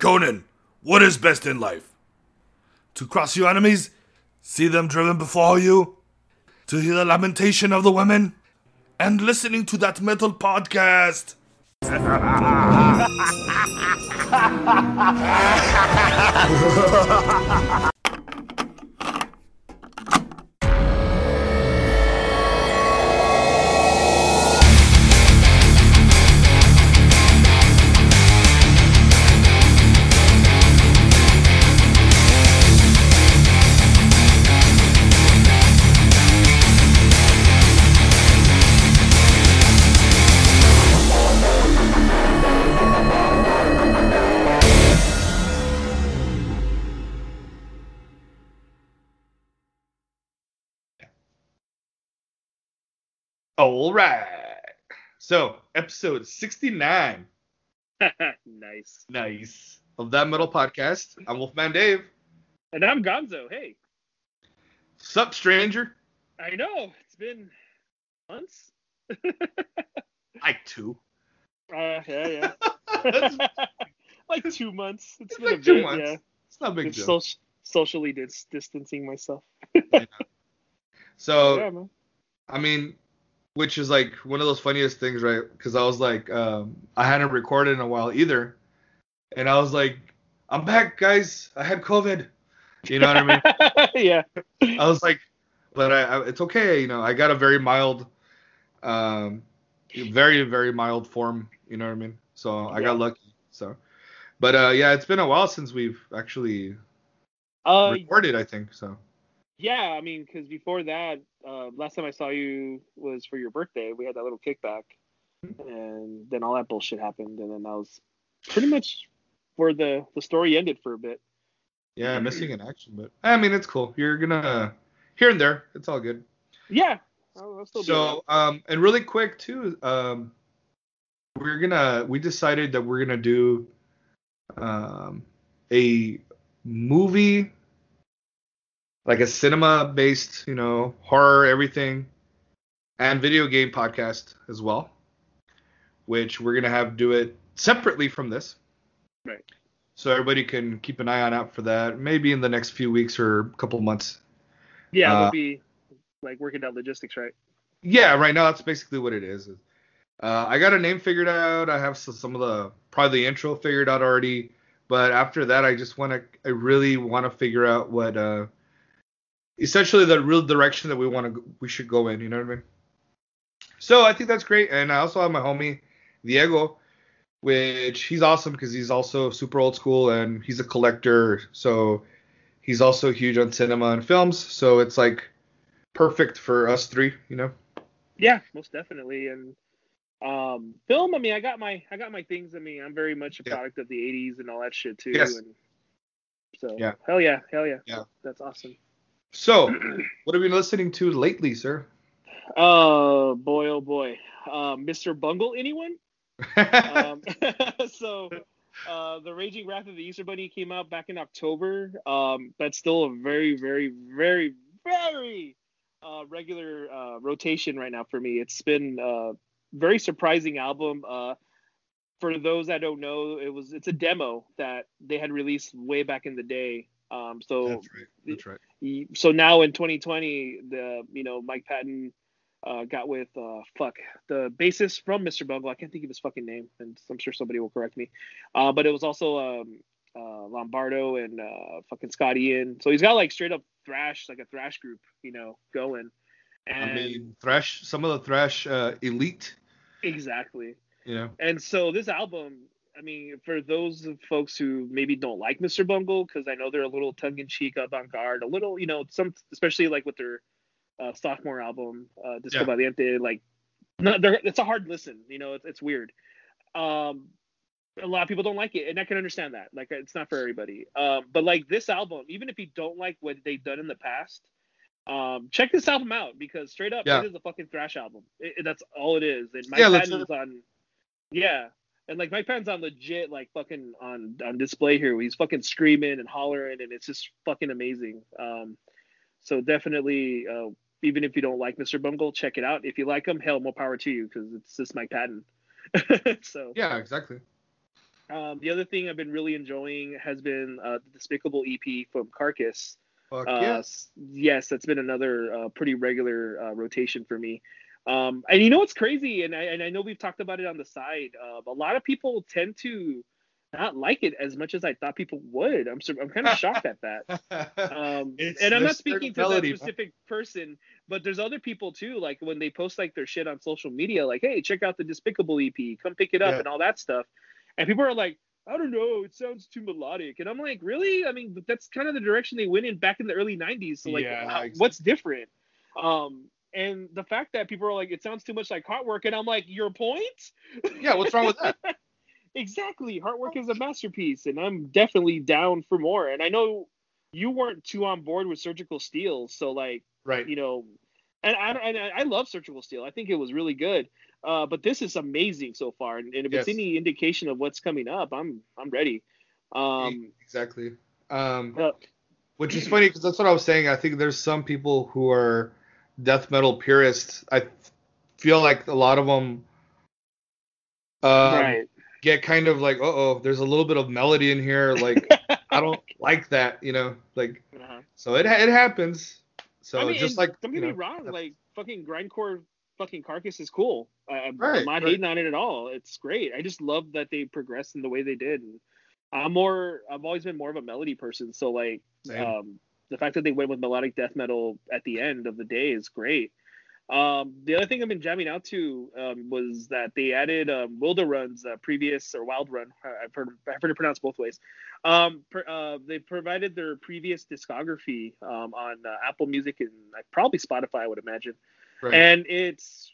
Conan, what is best in life? To cross your enemies, see them driven before you, to hear the lamentation of the women, and listening to that metal podcast. All right. So, episode 69. nice. Nice. Of that metal podcast. I'm Wolfman Dave. And I'm Gonzo. Hey, Sup, stranger? I know it's been months. Like two. Uh, yeah, yeah. it's like two months. It's been like a two bit, months. Yeah. It's not a big It's deal. soc- socially dis- distancing myself. so, yeah, man. I mean, which is like one of those funniest things, right? Because I was like, um, I hadn't recorded in a while either, and I was like, I'm back, guys. I had COVID. You know what I mean? yeah. I was like, but I, I, it's okay. You know, I got a very mild, um, very very mild form. You know what I mean? So I Yeah. got lucky. So, but uh, yeah, it's been a while since we've actually Uh, recorded. I think so. Yeah. I mean, because before that, uh, last time I saw you was for your birthday. We had that little kickback, and then all that bullshit happened, and then that was pretty much where the the story ended for a bit. Yeah, missing in action, but I mean, it's cool. You're gonna here and there. It's all good. Yeah. I'll, I'll still. So, um, and really quick too, um, we're gonna we decided that we're gonna do um a movie like a cinema based, you know, horror everything and video game podcast as well, which we're gonna have do it separately from this. Right. So everybody can keep an eye on out for that. Maybe in the next few weeks or a couple months. Yeah, Uh, we'll be like working out logistics, right? Yeah, right now that's basically what it is. Uh, I got a name figured out. I have s- some of the probably the intro figured out already. But after that, I just want to. I really want to figure out what, uh, essentially the real direction that we want to we should go in. You know what I mean? So I think that's great. And I also have my homie Diego, which he's awesome because he's also super old school and he's a collector. So he's also huge on cinema and films. So it's like perfect for us three. You know? Yeah, most definitely. And um, film. I mean, I got my I got my things. I mean, I'm very much a Yeah. product of the '80s and all that shit too. Yes. And so Yeah. hell yeah, hell yeah. Yeah. That's awesome. So, what have you been listening to lately, sir? Oh boy, oh boy. Um, Mr. Bungle, anyone? um, so uh, the Raging Wrath of the Easter Bunny came out back in October. Um, that's still a very, very, very, very uh, regular uh, rotation right now for me. It's been a very surprising album. Uh, for those that don't know, it was it's a demo that they had released way back in the day. Um, so That's right. That's right. So now in 2020, the you know Mike Patton uh, got with uh, fuck the bassist from Mr. Bungle. I can't think of his fucking name, and I'm sure somebody will correct me. Uh, but it was also um, uh, Lombardo and uh, fucking Scott Ian. So he's got like straight up thrash, like a thrash group, you know, going. And I mean, thrash. Some of the thrash uh, elite. exactly. Yeah. And so this album, I mean, for those folks who maybe don't like Mr. Bungle, because I know they're a little tongue-in-cheek, avant-garde, a little, you know, some, especially like with their uh, sophomore album, uh, Disco Yeah. Volante, like, no, it's a hard listen, you know, it's, it's weird. Um, a lot of people don't like it, and I can understand that. Like, it's not for everybody. Um, but like this album, even if you don't like what they've done in the past, um, check this album out because straight up, Yeah. it is a fucking thrash album. It, it- that's all it is. And Mike Yeah, let's- on, yeah, and like Mike Patton's on legit, like fucking on on display here. He's fucking screaming and hollering, and it's just fucking amazing. Um, so definitely, uh, even if you don't like Mr. Bungle, check it out. If you like him, hell, more power to you because it's just Mike Patton. so Yeah, exactly. Um, the other thing I've been really enjoying has been uh, the Despicable EP from Carcass. Fuck Uh, yes, that's been another uh, pretty regular uh, rotation for me. Um, and you know what's crazy, and I, and I know we've talked about it on the side. Uh, a lot of people tend to not like it as much as I thought people would. I'm sur- I'm kind of shocked at that. Um, and I'm not speaking to that specific person, but there's other people too. Like when they post like their shit on social media, like, "Hey, check out the Despicable EP, come pick it up," Yeah. and all that stuff. And people are like, "I don't know, it sounds too melodic." And I'm like, "Really? I mean, that's kind of the direction they went in back in the early '90s. So like, Yeah, how- exactly. what's different?" Um, and the fact that people are like, "It sounds too much like Heartwork," and I'm like, "Your point?" yeah, what's wrong with that? exactly. Heartwork is a masterpiece, and I'm definitely down for more. And I know you weren't too on board with Surgical Steel, so like Right. you know, and I and I I love Surgical Steel. I think it was really good. Uh, but this is amazing so far, and, and if Yes. it's any indication of what's coming up, I'm I'm ready. Um, exactly. Um, uh, which is funny because that's what I was saying. I think there's some people who are death metal purists. I feel like a lot of them um, right. get kind of like, uh oh, there's a little bit of melody in here. Like I don't like that, you know. Like Uh-huh. so it it happens. So I mean, just like don't you get me wrong, like fucking grindcore, fucking carcass is cool. I, I'm, Right, I'm not right. hating on it at all. It's great. I just love that they progressed in the way they did. And I'm more, I've always been more of a melody person. So like, Same. um, the fact that they went with melodic death metal at the end of the day is great. Um, the other thing I've been jamming out to um, was that they added um, Wilderun's uh, previous or Wild Run. I've heard I've heard it pronounced both ways. Um, per, uh, they provided their previous discography um, on uh, Apple Music and probably Spotify, I would imagine. Right. And it's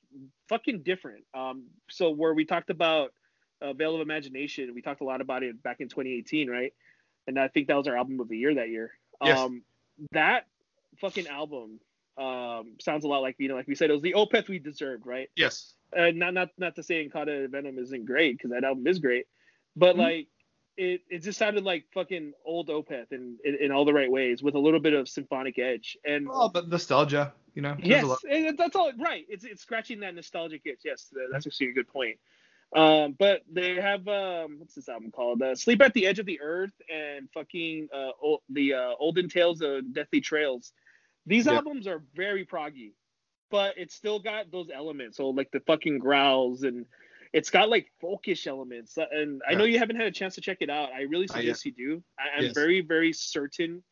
fucking different. Um, so where we talked about uh, Veil of Imagination, we talked a lot about it back in 2018, right? And I think that was our album of the year that year. Yes. Um, that fucking album um, sounds a lot like you know, like we said, it was the Opeth we deserved, right? yes. uh, not not not to say In Cauda Venenum isn't great because that album is great, but Mhm. like it it just sounded like fucking old Opeth in, in in all the right ways with a little bit of symphonic edge and Well, but nostalgia, you know. yes, that's all right. It's it's scratching that nostalgic itch. Yes, that's actually a good point. Um, but they have um, what's this album called? Uh, Sleep at the Edge of the Earth and fucking uh, o- the uh, Olden Tales of Deathly Trails. These Yeah. albums are very proggy, but it's still got those elements. So like the fucking growls and it's got like folkish elements. Uh, And I know you haven't had a chance to check it out. I really suggest you do. I, I'm Yes. very very certain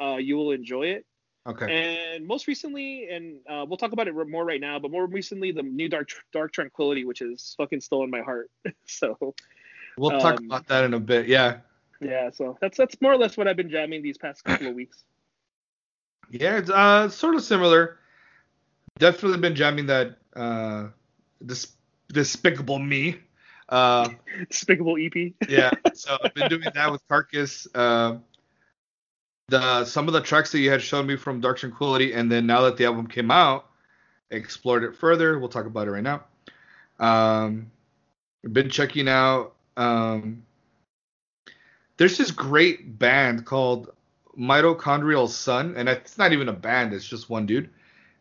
uh, you will enjoy it. Okay. And most recently, and uh, we'll talk about it more right now, but more recently, the new Dark Dark Tranquillity, which is fucking still in my heart. so we'll talk um, about that in a bit. Yeah. yeah, so that's that's more or less what I've been jamming these past couple of weeks. Yeah, it's uh sort of similar. Definitely been jamming that uh this despicable me. Uh Despicable EP. yeah, so I've been doing that with Carcass. Uh, the some of the tracks that you had shown me from Dark Tranquillity, and then now that the album came out, explored it further. We'll talk about it right now. Um, been checking out. Um, there's this great band called Mitochondrial Sun, and it's not even a band; it's just one dude.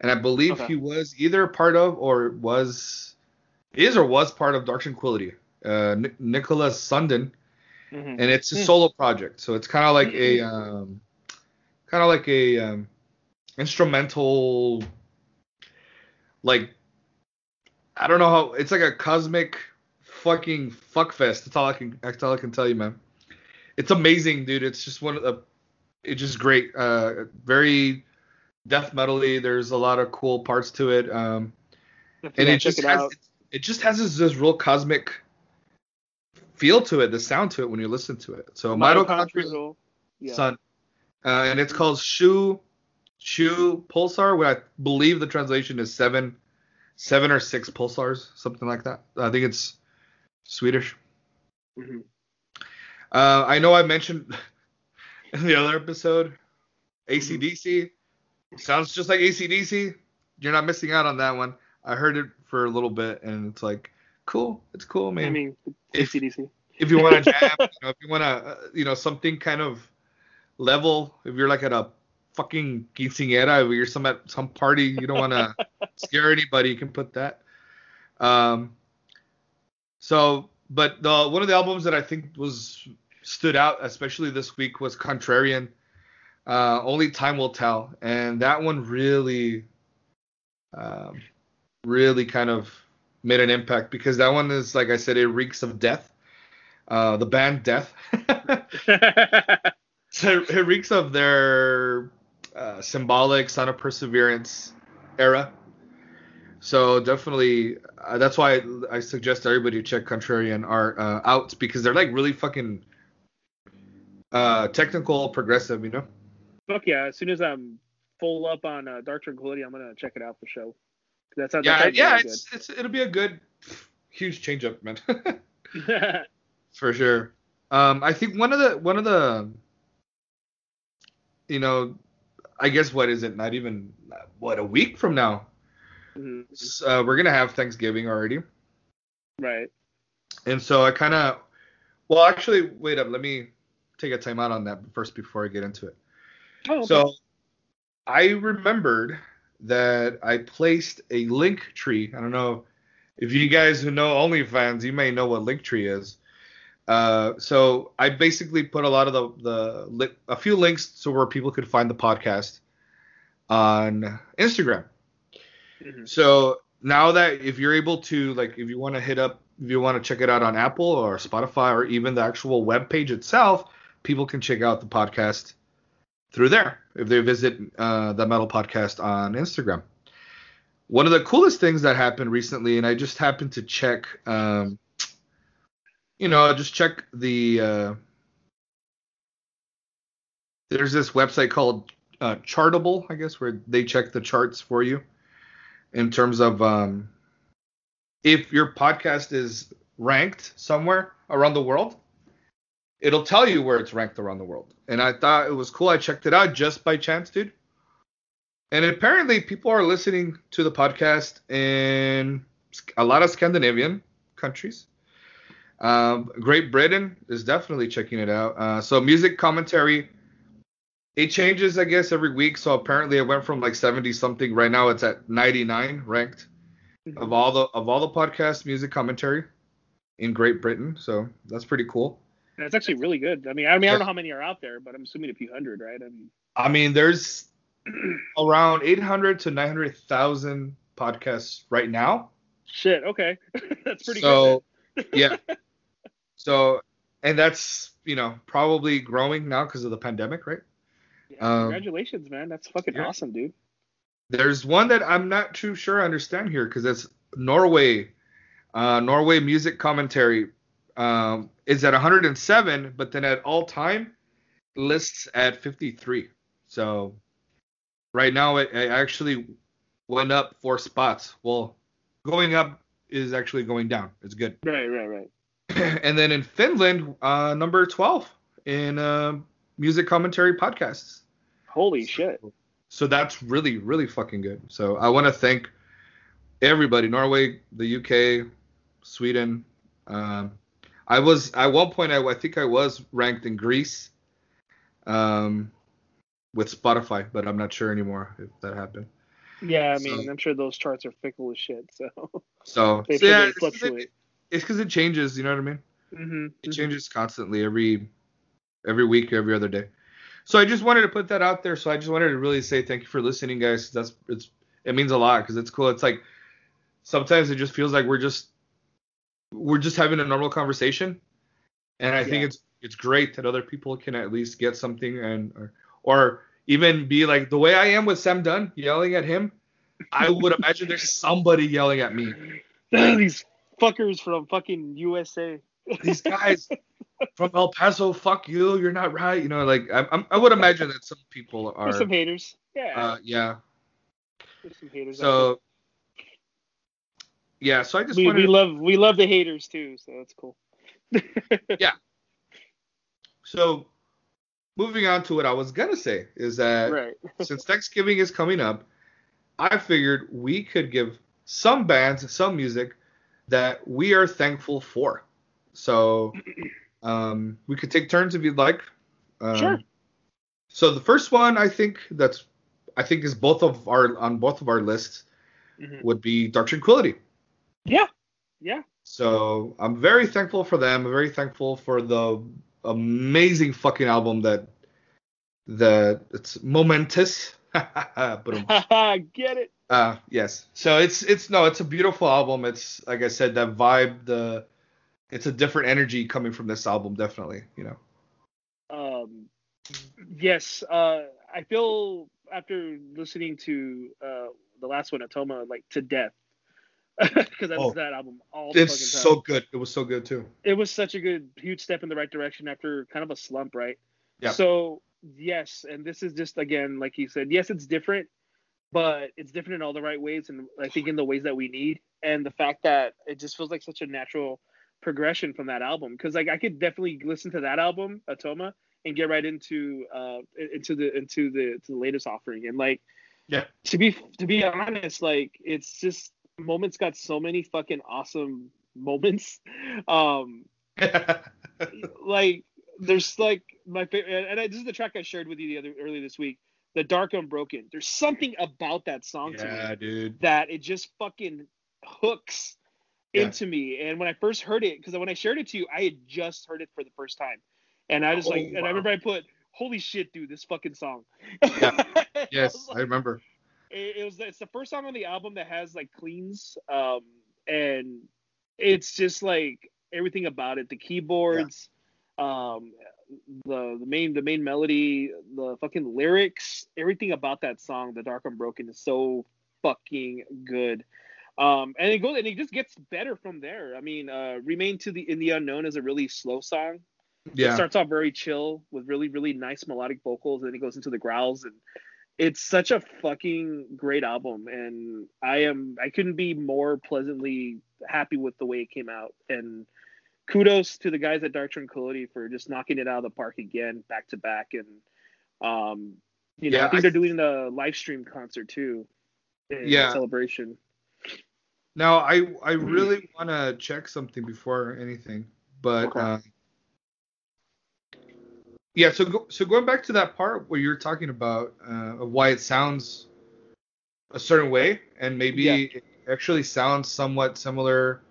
And I believe Okay. he was either part of or was is or was part of Dark Tranquillity. Uh, Ni- Niklas Sundin, Mhm. and it's a Hmm. solo project. So it's kind of like a um, kind of like a um, instrumental, like I don't know how it's like a cosmic fucking fuckfest. That's all I can that's all I can tell you, man. It's amazing, dude. It's just one of the it's just great. Uh, very death metally. There's a lot of cool parts to it. Um, and it just it has out. it just has this, this real cosmic feel to it, the sound to it when you listen to it. So mitochondrial Mitochondrial. Yeah. sun, uh, and it's called Shu Shu Pulsar. where I believe the translation is seven, seven or six pulsars, something like that. I think it's Swedish. Mhm. Uh, I know I mentioned in the other episode ACDC. Sounds just like ACDC. You're not missing out on that one. I heard it for a little bit and it's like, cool. It's cool, man. I mean, if, ACDC. if you want to jam, you know, if you want to, uh, you know, something kind of level, if you're like at a fucking quinceañera, if you're some at some party, you don't want to scare anybody, you can put that. Um, so but the one of the albums that I think was stood out, especially this week, was Contrarian. Uh, Only Time Will Tell, and that one really, um, really kind of made an impact because that one is like I said, it reeks of death. Uh, the band Death. so it reeks of their uh, symbolic Sound of Perseverance era. So definitely, uh, that's why I, I, suggest everybody check Contrarian art uh, out because they're like really fucking uh, technical, progressive, you know. Fuck yeah! As soon as I'm full up on uh, Dark Tranquillity, I'm gonna check it out for show. That's how. Yeah, yeah, it's, it's it'll be a good, huge change up, man. for sure. Um, I think one of the one of the, you know, I guess what is it? Not even what a week from now. Mm-hmm. Uh, we're gonna have Thanksgiving already. Right. And so I kind of, well, actually, wait up. Let me take a time out on that first before I get into it. Oh, okay. So I remembered that I placed a link tree. I don't know if you guys who know OnlyFans, you may know what Linktree is. Uh, so I basically put a lot of the the a few links so where people could find the podcast on Instagram. Mm-hmm. So now that if you're able to like if you want to hit up if you want to check it out on Apple or Spotify or even the actual web page itself, people can check out the podcast through there if they visit uh, the Metal Podcast on Instagram. One of the coolest things that happened recently, and I just happened to check, um, you know, just check the. Uh, there's this website called uh, Chartable, I guess, where they check the charts for you in terms of um, if your podcast is ranked somewhere around the world it'll tell you where it's ranked around the world. And I thought it was cool. I checked it out just by chance, dude. And apparently, people are listening to the podcast in a lot of Scandinavian countries. Um, Great Britain is definitely checking it out. Uh, so, music commentary, it changes, I guess, every week. So, apparently, it went from like 70 something. Right now, it's at 99 ranked mm-hmm. of all the of all the podcast music commentary in Great Britain. So, that's pretty cool. It's actually really good. I mean, I mean, I don't know how many are out there, but I'm assuming a few hundred, right? I mean, I mean, there's around 800 to 900,000 podcasts right now. Shit. Okay, that's pretty so, good. So, yeah. So, and that's you know probably growing now because of the pandemic, right? Yeah, um, congratulations, man. That's fucking yeah. awesome, dude. There's one that I'm not too sure I understand here because it's Norway, uh, Norway music commentary um, is at 107, but then at all time lists at 53. So right now it, it actually went up four spots. Well, going up is actually going down. It's good. Right, right, right. and then in Finland, uh, number 12 in uh, music commentary podcasts. Holy shit. So that's really, really fucking good. So I want to thank everybody Norway, the UK, Sweden, um, I was at one point. I, I think I was ranked in Greece, um, with Spotify, but I'm not sure anymore if that happened. Yeah, I mean, so, I'm sure those charts are fickle as shit. So. So, so yeah, fluctuate. It's because it, changes. You know what I mean? Mm-hmm, it mm-hmm. changes constantly every every week, every other day. So I just wanted to put that out there. So I just wanted to really say thank you for listening, guys. That's it's it means a lot because it's cool. It's like sometimes it just feels like we're just we're just having a normal conversation, and I yeah. think it's it's great that other people can at least get something and or, or even be like the way I am with Sam Dunn yelling at him. I would imagine there's somebody yelling at me. These fuckers from fucking USA. These guys from El Paso, fuck you, you're not right. You know, like I, I would imagine that some people are. There's some haters. Yeah. Uh, yeah. There's some haters. So yeah, so I just we, we love we love the haters too, so that's cool. yeah. So moving on to what I was gonna say is that right. since Thanksgiving is coming up, I figured we could give some bands some music that we are thankful for. So um, we could take turns if you'd like. Um, sure. So the first one I think that's I think is both of our on both of our lists mm-hmm. would be Dark Tranquillity. Yeah, yeah. So I'm very thankful for them. I'm very thankful for the amazing fucking album that that it's momentous. Get it? Uh yes. So it's it's no, it's a beautiful album. It's like I said, that vibe, the it's a different energy coming from this album, definitely. You know. Um, yes, uh, I feel after listening to uh, the last one, Atoma, like to death, because I Oh. to that album all the It's so good. It was so good too. It was such a good, huge step in the right direction after kind of a slump, right? Yeah. So yes, and this is just again, like you said, yes, it's different, but it's different in all the right ways, and I think in the ways that we need, and the fact that it just feels like such a natural progression from that album, because like I could definitely listen to that album, Atoma, and get right into uh into the into the to the latest offering, and like Yeah. to be to be honest, like it's just moments got so many fucking awesome moments. Um, like there's like my favorite, and I, this is the track I shared with you the other earlier this week, the Dark Unbroken. There's something about that song to me dude. that it just fucking hooks Yeah. into me. And when I first heard it, because when I shared it to you, I had just heard it for the first time, and I just Oh, like, and I remember I put, "Holy shit, dude, this fucking song." Yeah. Yes, I like- remember. it, it was it's the first song on the album that has like cleans um and it's just like everything about it the keyboards um the the main the main melody the fucking lyrics everything about that song the dark unbroken is so fucking good. Um and it goes and it just gets better from there. I mean uh remain to the in the unknown is a really slow song. It Yeah. starts off very chill with really really nice melodic vocals and then it goes into the growls and it's such a fucking great album and i am i couldn't be more pleasantly happy with the way it came out and kudos to the guys at dark tranquillity for just knocking it out of the park again back to back and um you know Yeah, i think I- they're doing the live stream concert too in Yeah. celebration Now I I really want to check something before anything, but Okay. uh, yeah. So go, so going back to that part where you're talking about uh, of why it sounds a certain way, and maybe Yeah. it actually sounds somewhat similar,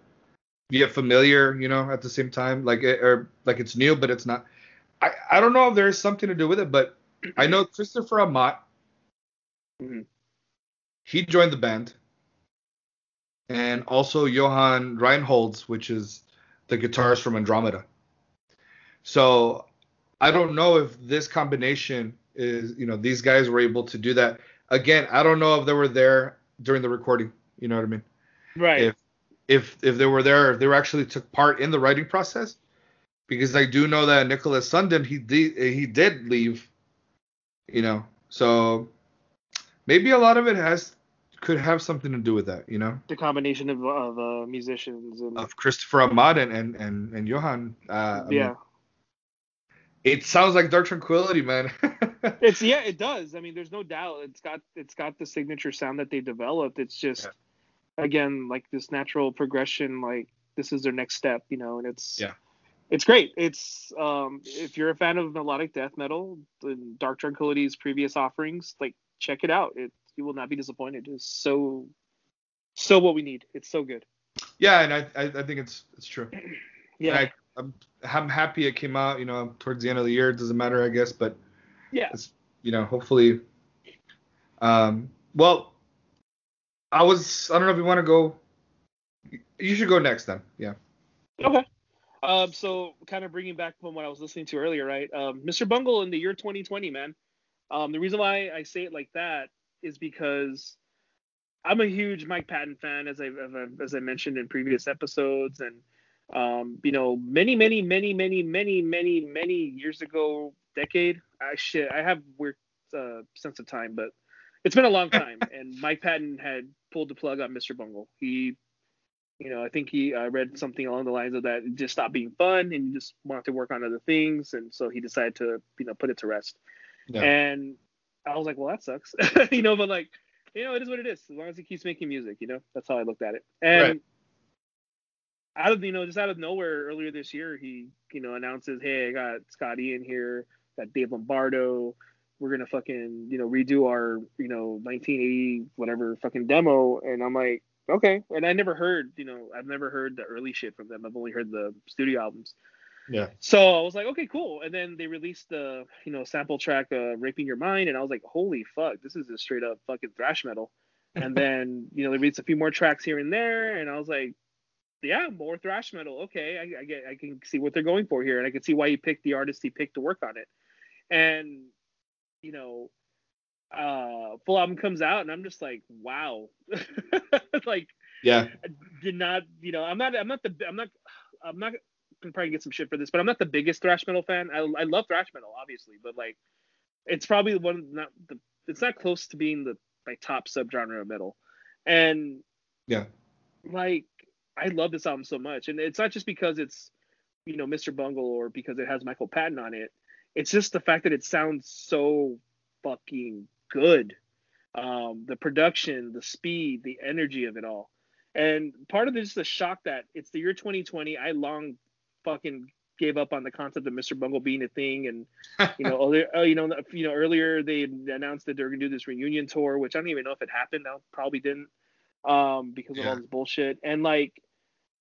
yet familiar, you know, at the same time, like it, or like it's new, but it's not. I I don't know if there's something to do with it, but I know Christopher Amott. Mhm. He joined the band and also Johan Reinholdz, which is the guitarist from Andromeda. So I don't know if this combination is, you know, these guys were able to do that. Again, I don't know if they were there during the recording. You know what I mean? right If if if they were there, if they were actually took part in the writing process, because I do know that Niklas Sundin he did he did leave. You know, so maybe a lot of it has could have something to do with that. You know. the combination of, of uh, musicians and of Christopher Amott and and and, and Johan. Uh, I mean, yeah it sounds like Dark Tranquillity, man. It's yeah, it does. I mean, there's no doubt. It's got it's got the signature sound that they developed. It's just again like this natural progression. Like this is their next step, you know, and it's Yeah. it's great. It's um if you're a fan of melodic death metal, the Dark Tranquillity's previous offerings, like check it out. It you will not be disappointed. It's so so what we need. It's so good. yeah, and I, I I think it's it's true. Yeah, I, I'm I'm happy it came out. You know, towards the end of the year. It doesn't matter, I guess, but yeah. it's you know hopefully. Um. Well, I was I don't know if you want to go. You should go next then. Yeah. Okay. Um, so kind of bringing back from what I was listening to earlier, right? Um, Mr. Bungle in the year 2020, man. Um, the reason why I say it like that is because I'm a huge Mike Patton fan, as I as I, mentioned in previous episodes, and um, you know, many, many, many, many, many, many, many years ago, decade. I shit, I have weird uh, sense of time, but it's been a long time, and Mike Patton had pulled the plug on Mr. Bungle. He you know, I think he I read something along the lines of that it just stopped being fun and you just wanted to work on other things, and so he decided to you know put it to rest. Yeah. And I was like, well, that sucks, you know, but like, you know, it is what it is. As long as he keeps making music, you know, that's how I looked at it. And Right. out of you know, just out of nowhere, earlier this year, he you know announces, hey, I got Scotty in here, got Dave Lombardo. We're gonna fucking you know redo our you know 1980 whatever fucking demo, and I'm like, okay. And I never heard, you know, I've never heard the early shit from them. I've only heard the studio albums. Yeah. So I was like, okay, cool. And then they released the, you know, sample track, uh, "Raping Your Mind," and I was like, holy fuck, this is a straight up fucking thrash metal. And then, you know, they released a few more tracks here and there, and I was like, yeah, more thrash metal. Okay, I, I get, I can see what they're going for here, and I can see why he picked the artist he picked to work on it. And, you know, uh, full album comes out, and I'm just like, wow, like Yeah. did not, you know, I'm not, I'm not the, I'm not, I'm not gonna probably get some shit for this, but I'm not the biggest thrash metal fan. I, I love thrash metal, obviously, but like, it's probably one not the, it's not close to being the my top subgenre of metal, and Yeah. like I love this album so much, and it's not just because it's, you know, Mr. Bungle or because it has Michael Patton on it. It's just the fact that it sounds so fucking good. Um, the production, the speed, the energy of it all. And part of it is the shock that it's the year 2020. I long fucking gave up on the concept of Mr. Bungle being a thing, and you know, earlier, uh, you know, you know, earlier they announced that they're gonna do this reunion tour, which I don't even know if it happened. Now probably didn't, um, because of all this bullshit. And like,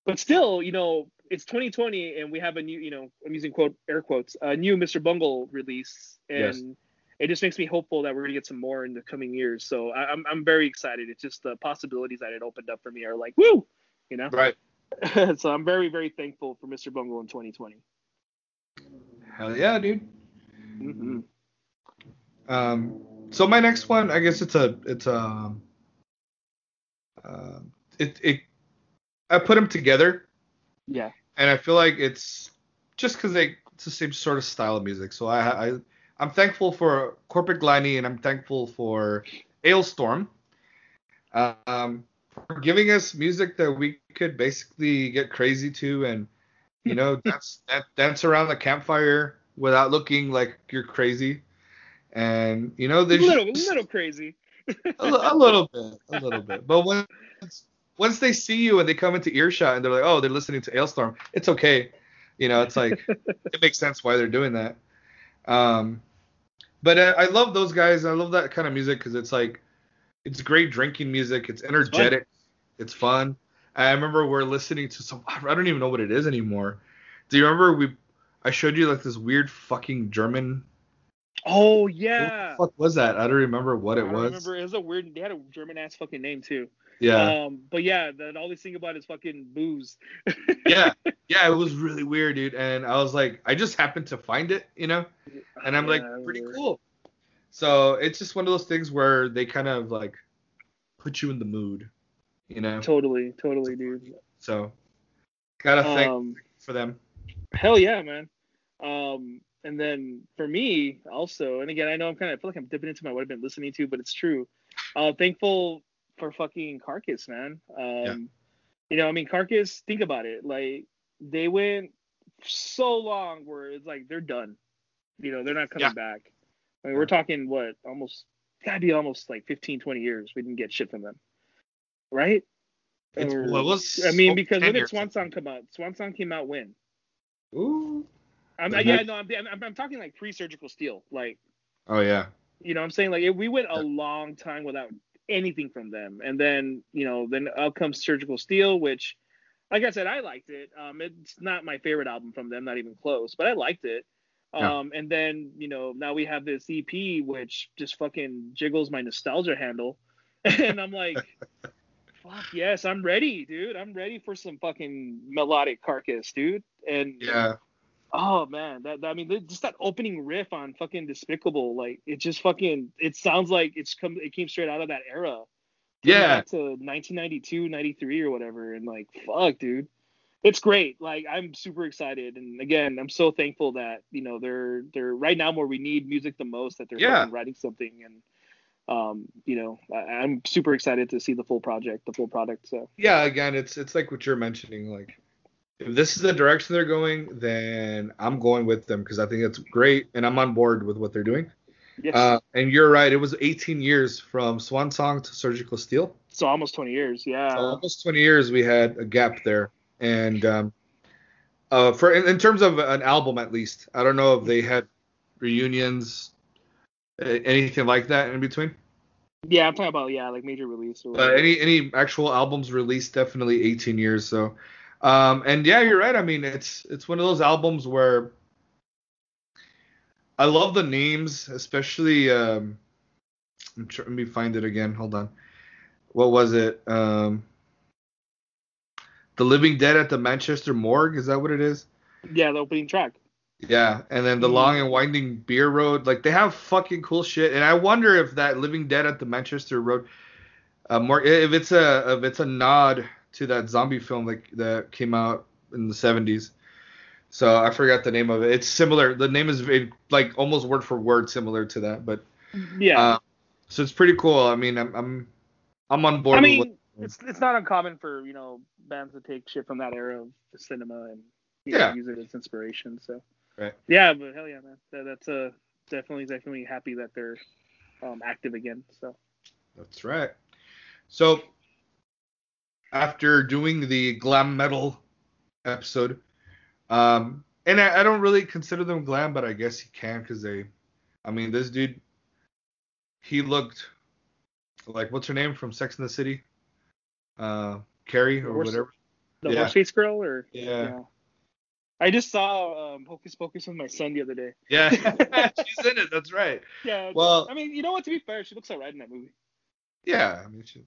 but still, you know, it's 2020, and we have a new, you know, I'm using quote air quotes, a new Mr. Bungle release, and Yes. it just makes me hopeful that we're gonna get some more in the coming years. So I, I'm I'm very excited. It's just the possibilities that it opened up for me are like woo, you know. Right. so I'm very very thankful for Mr. Bungle in 2020. Hell yeah, dude. hmm Um, so my next one, I guess it's a it's a um, uh, it it I put them together, Yeah. and I feel like it's just because they it's the same sort of style of music. So I I I'm thankful for Korpiklaani and I'm thankful for Alestorm, um, for giving us music that we could basically get crazy to and you know dance that dance around the campfire without looking like you're crazy. And you know, A there's little, just- little crazy. a, a little bit, a little bit. But once once they see you and they come into earshot and they're like, oh, they're listening to Alestorm, it's okay. You know, it's like it makes sense why they're doing that. Um, but I, I love those guys. I love that kind of music because it's like it's great drinking music. It's energetic. It's fun. I remember we're listening to some. I don't even know what it is anymore. Do you remember we? I showed you like this weird fucking German. Oh What yeah. the fuck was that? I don't remember what it don't was. remember. It was a weird. They had a German ass fucking name too. Yeah. Um, but yeah, that all they think about is fucking booze. yeah, yeah, it was really weird, dude. And I was like, I just happened to find it, you know, and I'm like, pretty weird. cool. So it's just one of those things where they kind of like put you in the mood, you know. Totally, totally, dude. So gotta thank Um, for them. hell yeah, man. Um, and then for me also, and again, I know I'm kind of I feel like I'm dipping into my what I've been listening to, but it's true. Uh, thankful for fucking Carcass, man. Um, you know, I mean, Carcass. Think about it. Like they went so long where it's like they're done. You know, they're not coming Yeah. back. I mean, we're talking what almost gotta be almost like 15, 20 years. We didn't get shit from them, right? It's, Or- well, it was I mean, because when did. Swan Song come out? Swan Song came out when? Ooh. I'm, The yeah, no, I'm, I'm, I'm talking like pre-surgical steel. Like, Oh yeah. you know, what I'm saying like it, we went a Yeah. long time without anything from them, and then you know, then out comes surgical steel, which, like I said, I liked it. Um, it's not my favorite album from them, not even close, but I liked it. Yeah. Um, and then you know, now we have this EP, which just fucking jiggles my nostalgia handle, and I'm like. Fuck yes, I'm ready, dude. I'm ready for some fucking melodic carcass, dude. And Yeah. Oh man, that, that- I mean, just that opening riff on fucking Despicable, like it just fucking, it sounds like it's come, it came straight out of that era. Yeah. to 1992, 93 or whatever, and like, fuck, dude, it's great. Like, I'm super excited, and again, I'm so thankful that you know they're they're right now where we need music the most, that they're Yeah. writing something, and um, you know, I, I'm super excited to see the full project, the full product. So Yeah. Again, it's it's like what you're mentioning. Like, if this is the direction they're going, then I'm going with them because I think it's great and I'm on board with what they're doing. yes, Uh, and you're right. It was 18 years from Swan Song to Surgical Steel. so almost 20 years, yeah. So almost 20 years we had a gap there. And um, uh, for in, in terms of an album, at least, I don't know if they had reunions, anything like that in between. Yeah, I'm talking about yeah, like major release. Or But any any actual albums released definitely 18 years. So, um, and yeah, you're right. I mean, it's it's one of those albums where I love the names, especially. Um, I'm let me find it again. Hold on. What was it? Um, the Living Dead at the Manchester Morgue. Is that what it is? yeah, the opening track. Yeah, and then the Mhm. long and winding beer road, like they have fucking cool shit. And I wonder if that Living Dead at the Manchester Road, uh, more if it's a if it's a nod to that zombie film like that came out in the 70s. So I forgot the name of it. It's similar. The name is like almost word for word similar to that, but Yeah. uh, so it's pretty cool. I mean, I'm I'm I'm on board. I mean, it's it's not uncommon for you know bands to take shit from that era of cinema and you know, Yeah. use it as inspiration. So Right. yeah, but hell yeah, man, that, that's uh definitely definitely happy that they're um, active again. So That's right. So after doing the glam metal episode, um, and I, I don't really consider them glam, but I guess you can because they, I mean, this dude, he looked like what's her name from Sex in the City, uh, Carrie or Horse- whatever. the Yeah. horse face girl, or Yeah, I just saw um, Hocus Pocus with my son the other day. yeah, she's in it. That's right. Yeah. Well- I mean, you know what? To be fair, she looks alright in that movie. Yeah, I mean, she,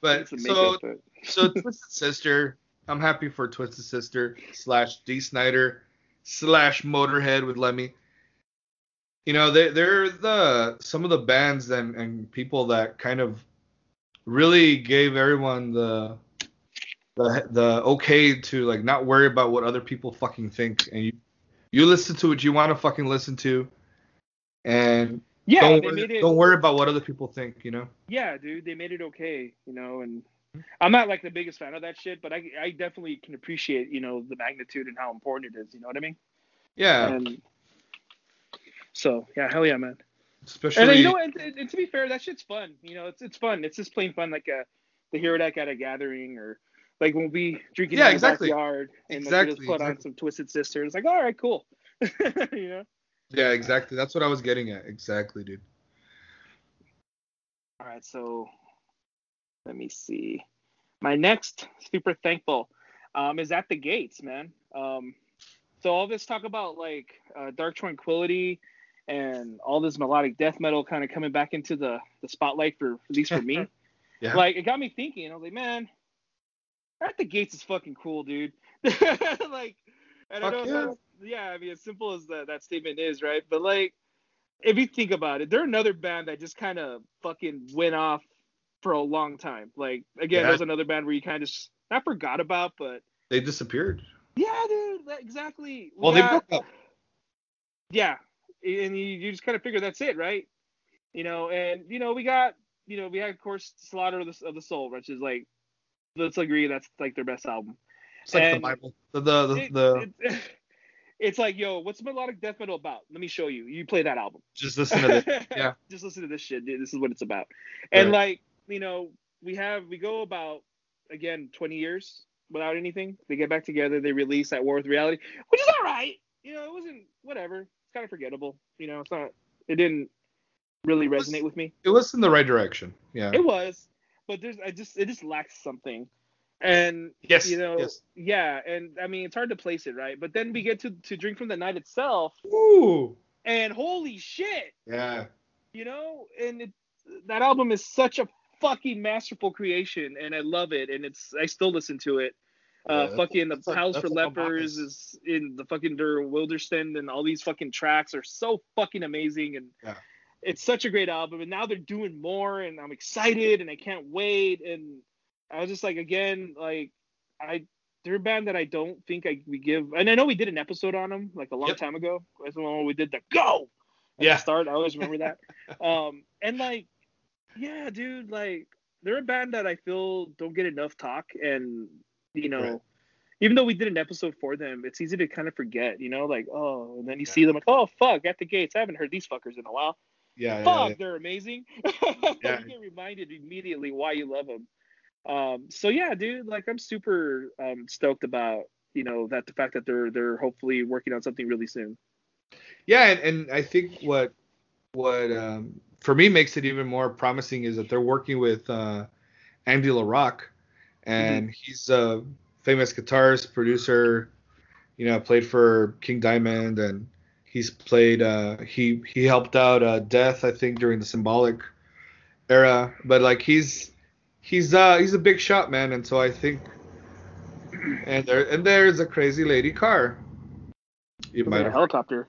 but so so Twisted Sister, I'm happy for Twisted Sister slash Dee Snider slash Motorhead with Lemmy. You know, they they're the some of the bands and, and people that kind of really gave everyone the the the okay to like not worry about what other people fucking think. And you you listen to what you want to fucking listen to. And yeah, don't they worry, made it. don't worry about what other people think, you know. Yeah, dude, they made it okay, you know, and I'm not like the biggest fan of that shit, but I I definitely can appreciate, you know, the magnitude and how important it is, you know what I mean? Yeah, And so, yeah, hell yeah, man. especially And you know, and, and, to be fair, that shit's fun. You know, it's it's fun. It's just plain fun, like uh the hero deck at a gathering, or like when we drinking Yeah, in exactly. the backyard and like, we Exactly, just put on some Twisted Sister. It's like, all right, cool. you know. Yeah, exactly. That's what I was getting at. Exactly, dude. All right, so let me see. My next super thankful um, is at the gates, man. Um, so all this talk about like uh, dark tranquillity and all this melodic death metal kind of coming back into the the spotlight for at least for me. Yeah. Like it got me thinking. I was like, man, at the gates is fucking cool, dude. like, and I Fuck know it yeah. sounds, yeah. I mean, as simple as that that statement is, right? But like, if you think about it, they're another band that just kind of fucking went off for a long time. Like again, Yeah. there's another band where you kind of just not forgot about, but They disappeared. yeah, dude, that, exactly. We Well, they broke up. yeah, and you, you just kind of figure that's it, right? You know, and you know we got, you know, we had of course Slaughter of the, of the Soul, which is like, let's agree that's like their best album. It's like the Bible. The the the, It- the it- it's like, yo, what's melodic death metal about? Let me show you. You play that album. just listen to this. Yeah. Just listen to this shit. Dude. This is what it's about. And Right. like, you know, we have we go about again 20 years without anything. They get back together. They release at War with Reality, which is all right. You know, it wasn't whatever. It's kind of forgettable. You know, it's not. It didn't really was- resonate with me. It was in the right direction. Yeah. It was, but there's I just it just lacks something. And yes. you know, yes. yeah, and I mean it's hard to place it right. But then we get to to drink from the night itself, Ooh. and holy shit, Yeah. you know, and it, that album is such a fucking masterful creation, and I love it, and it's I still listen to it. Uh, that's- fucking the House for Lepers is in the fucking Der Widerstand, and all these fucking tracks are so fucking amazing, and Yeah. it's such a great album. And now they're doing more, and I'm excited, and I can't wait. And I was just like, again, like I they're a band that I don't think I we give, and I know we did an episode on them like a long Yep. time ago. That's the one where we did the go at Yeah. the start. I always remember that. um, and like, yeah, dude, like they're a band that I feel don't get enough talk, and you know, Right. even though we did an episode for them, it's easy to kind of forget, you know, like oh, and then you Yeah. see them like, oh fuck, at the gates, I haven't heard these fuckers in a while. Yeah. yeah, Fuck, yeah. they're amazing. Yeah. you get reminded immediately why you love them. Um, so yeah, dude, like I'm super um, stoked about you know that the fact that they're they're hopefully working on something really soon. Yeah, and, and I think what what um, for me makes it even more promising is that they're working with uh, Andy La Rocque, and he's a famous guitarist, producer. You know, played for King Diamond, and he's played. Uh, he he helped out uh, Death, I think, during the Symbolic era. But like he's he's uh he's a big shot, man, and so I think. And there and there's a crazy lady car. You might a helicopter.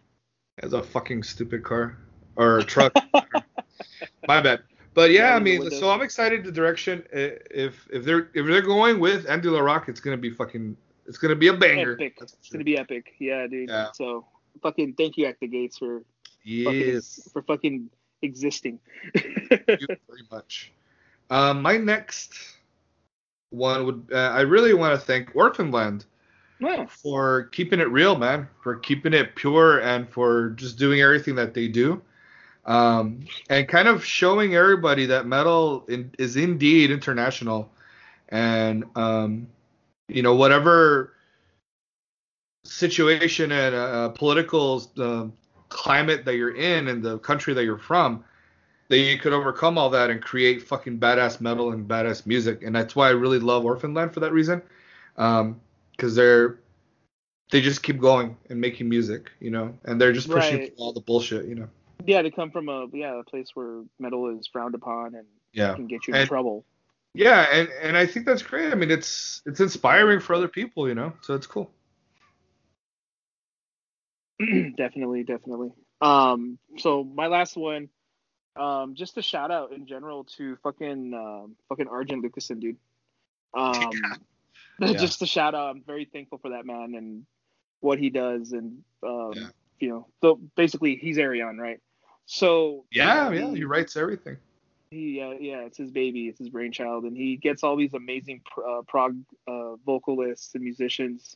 as a fucking stupid car or a truck. My bad. But yeah, Yeah, I mean, so I'm excited the direction. If if they're if they're going with Andy La Rocque, it's gonna be fucking. It's gonna be a banger. Epic. It's gonna be epic. Yeah, dude. Yeah. So fucking thank you, At the Gates, for fucking Yes, for fucking existing. thank you very much. Um, my next one would uh, I really want to thank Orphaned Land yeah. for keeping it real, man, for keeping it pure, and for just doing everything that they do, um, and kind of showing everybody that metal in, is indeed international, and um, you know whatever situation and uh, political um climate that you're in and the country that you're from, that you could overcome all that and create fucking badass metal and badass music, and that's why I really love Orphaned Land for that reason. Um, because they're they just keep going and making music, you know, and they're just pushing Right. all the bullshit, you know. Yeah, to come from a yeah a place where metal is frowned upon and Yeah, can get you in And- trouble. yeah, and and I think that's great. I mean, it's it's inspiring for other people, you know, so it's cool. definitely, definitely. Um, so my last one, um, just a shout out in general to fucking um, fucking Arjen Lucassen, dude. Um, Yeah. just a shout out. I'm very thankful for that man and what he does, and um, Yeah. you know, so basically he's Ayreon, right? So Yeah, he- yeah, he writes everything. he uh, yeah it's his baby it's his brainchild and he gets all these amazing pr- uh, prog uh, vocalists and musicians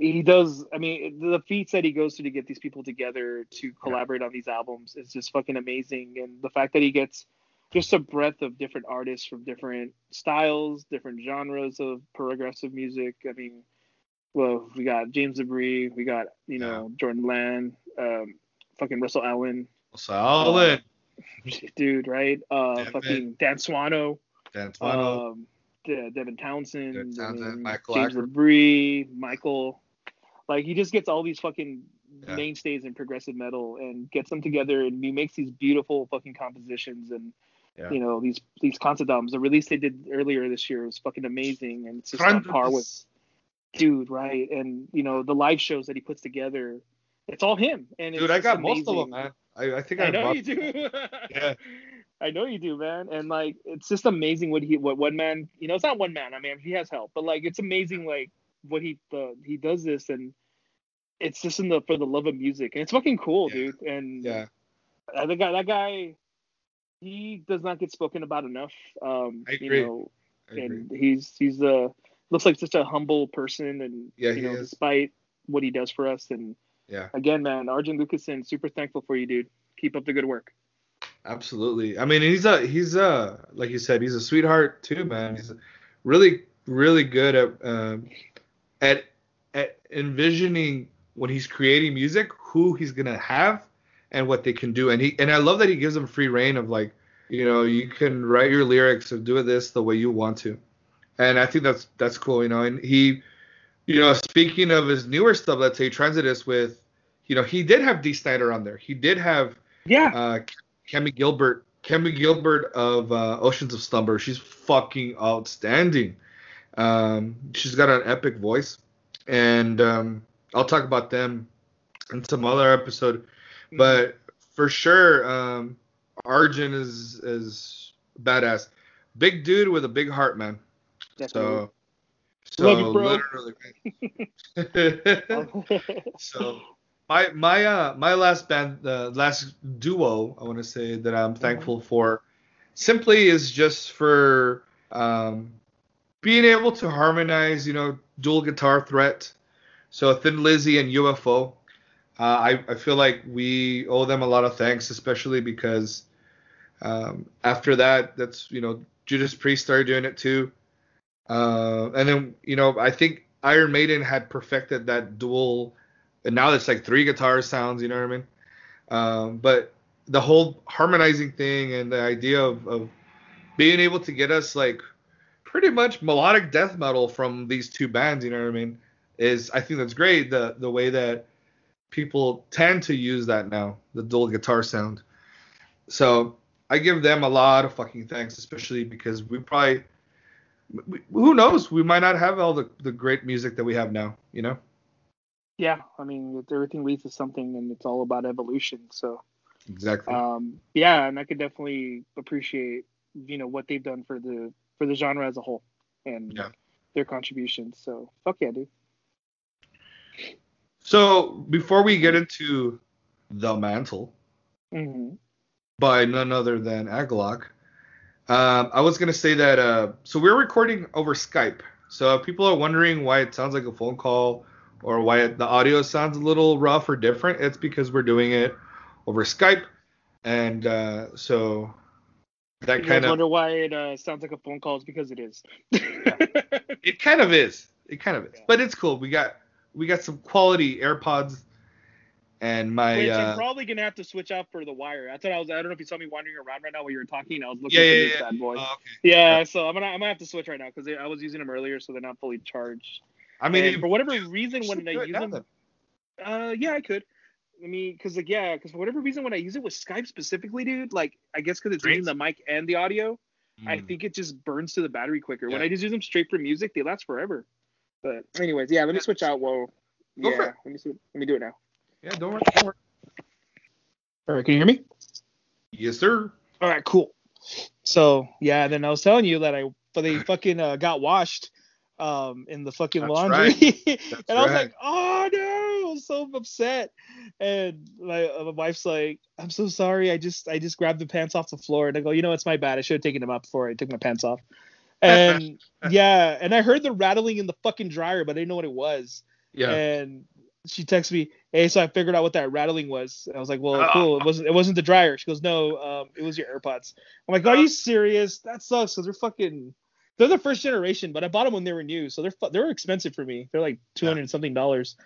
he does i mean the feats that he goes through to get these people together to collaborate on these albums is just fucking amazing and the fact that he gets just a breadth of different artists from different styles different genres of progressive music i mean well we got james LaBrie, we got you know Jorn Lande um, fucking russell allen Solid. dude, right? Uh, Devin. fucking Dan Swano, Dan Twano. um, De- Devin Townsend, Devin Townsend, Michael James Acker. LaBrie, Michael. Like he just gets all these fucking Yeah. mainstays in progressive metal and gets them together, and he makes these beautiful fucking compositions and. Yeah. You know these these concept albums. The release they did earlier this year was fucking amazing, and it's just on par with dude, right? And you know the live shows that he puts together, it's all him. And it's Dude, I just got most of them, man. I, I think I, I know bought- you do. Yeah. I know you do, man. And like, it's just amazing what he, what one man, you know, it's not one man. I mean, he has help, but like, it's amazing, like what he, uh, he does this, and it's just in the for the love of music, and it's fucking cool, Yeah. dude. And Yeah, the guy, that guy, he does not get spoken about enough. Um, I agree. You know, I agree. and he's he's uh looks like such a humble person, and Yeah, you he know, is. despite what he does for us, and Yeah. again, man, Arjen Lucassen, super thankful for you, dude. Keep up the good work. Absolutely. I mean, he's a he's a like you said, he's a sweetheart too, man. He's really really good at um, at at envisioning when he's creating music who he's gonna have and what they can do. And he and I love that he gives them free reign of like, you know, you can write your lyrics or do this the way you want to. And I think that's that's cool, you know. And he, you know, speaking of his newer stuff, let's say Transitus with, you know, he did have Dee Snider on there. He did have Yeah. uh, Cammie Gilbert, Cammie Gilbert of uh, Oceans of Slumber. She's fucking outstanding. Um, she's got an epic voice, and um, I'll talk about them in some other episode. But for sure, um, Arjen is is badass. Big dude with a big heart, man. Definitely. So, so Love you, bro. literally. so my my uh my last band uh, last duo I want to say that I'm thankful for simply is just for um being able to harmonize you know dual guitar threat so Thin Lizzy and UFO uh, I I feel like we owe them a lot of thanks especially because um after that that's you know Judas Priest started doing it too uh and then you know I think Iron Maiden had perfected that dual and now it's like three guitar sounds, you know what I mean? Um, but the whole harmonizing thing and the idea of, of being able to get us like pretty much melodic death metal from these two bands, you know what I mean? Is I think that's great. The the way that people tend to use that now, the dual guitar sound. So I give them a lot of fucking thanks, especially because we probably we, who knows we might not have all the, the great music that we have now, you know? Yeah, I mean everything leads to something, and it's all about evolution. So Exactly. um, yeah, and I could definitely appreciate you know what they've done for the for the genre as a whole and Yeah. their contributions. So fuck yeah, dude. So before we get into the mantle, hmm by none other than Agalloch. Um, I was gonna say that uh, so we're recording over Skype. So if people are wondering why it sounds like a phone call or why it, the audio sounds a little rough or different, it's because we're doing it over Skype, and uh, so that kind of wonder why it uh, sounds like a phone call? is because it is. it kind of is. It kind of is, Yeah. but it's cool. We got we got some quality AirPods, and my Which uh, I'm probably gonna have to switch out for the wire. That's what I was. I don't know if you saw me wandering around right now while you were talking. I was looking Yeah, for yeah, this yeah. bad boy. oh, okay. yeah, so I'm gonna I'm gonna have to switch right now because I was using them earlier, so they're not fully charged. I mean, if- for whatever reason, when I use them, then. uh, yeah, I could. I mean, because like yeah, because for whatever reason, when I use it with Skype specifically, dude, like I guess because it's using the mic and the audio, I Mm. think it just burns to the battery quicker. When I just use them straight for music, they last forever. But anyways, yeah, let me switch out. Whoa. Go yeah, for it. let me see, let me do it now. Yeah, don't worry. Don't worry. All right, can you hear me? Yes, sir. All right, cool. So yeah, then I was telling you that I but they fucking uh, got washed um in the fucking That's laundry, and I was right. like, oh no, I was so upset. And my, uh, my wife's like, I'm so sorry. I just I just grabbed the pants off the floor, and I go, you know, it's my bad. I should have taken them out before I took my pants off. And yeah, and I heard the rattling in the fucking dryer, but I didn't know what it was. Yeah. And she texts me, "Hey, so I figured out what that rattling was." And I was like, "Well, Ah. cool. It wasn't. It wasn't the dryer." She goes, "No, um, it was your AirPods." I'm like, "Are you serious? That sucks." Because they're fucking. They're the first generation, but I bought them when they were new, so they're fu- they're expensive for me. They're like two hundred something dollars.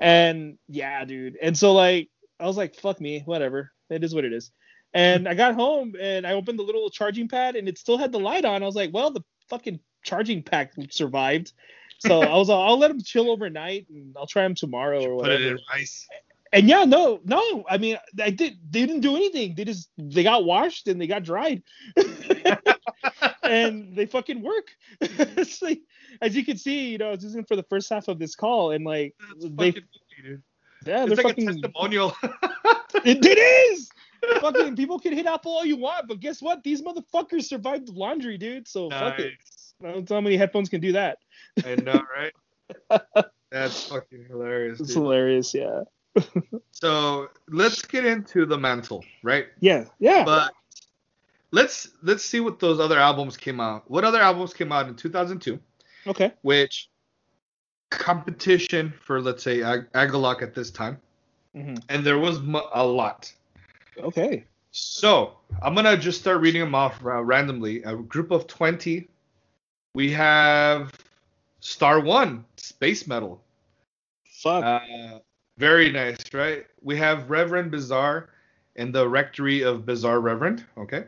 And yeah, dude. And so like, I was like, "Fuck me, whatever. It is what it is." And I got home and I opened the little charging pad, and it still had the light on. I was like, "Well, the fucking charging pack survived." So I was, I'll let them chill overnight, and I'll try them tomorrow or whatever. Put it in rice. And yeah, no, no. I mean, I did. They didn't do anything. They just they got washed and they got dried, and they fucking work. it's like, as you can see, you know, I was using for the first half of this call, and like That's they, fucking yeah, It's they're like fucking. a testimonial. It, it is. Fucking people can hit Apple all you want, but guess what? These motherfuckers survived laundry, dude. So fuck it. I don't know how many headphones can do that. I know, right? That's fucking hilarious. It's hilarious. Yeah. So let's get into the mantle, right? Yeah. Yeah. But let's let's see what those other albums came out. What other albums came out in 2002? okay. Which competition for let's say Ag- Agalloch at this time, hmm and there was mu- a lot. Okay. So I'm gonna just start reading them off uh, randomly. A group of 20. We have Star One, Space Metal. Fuck. Uh, very nice, right? We have Reverend Bizarre and the Rectory of Bizarre Reverend. Okay.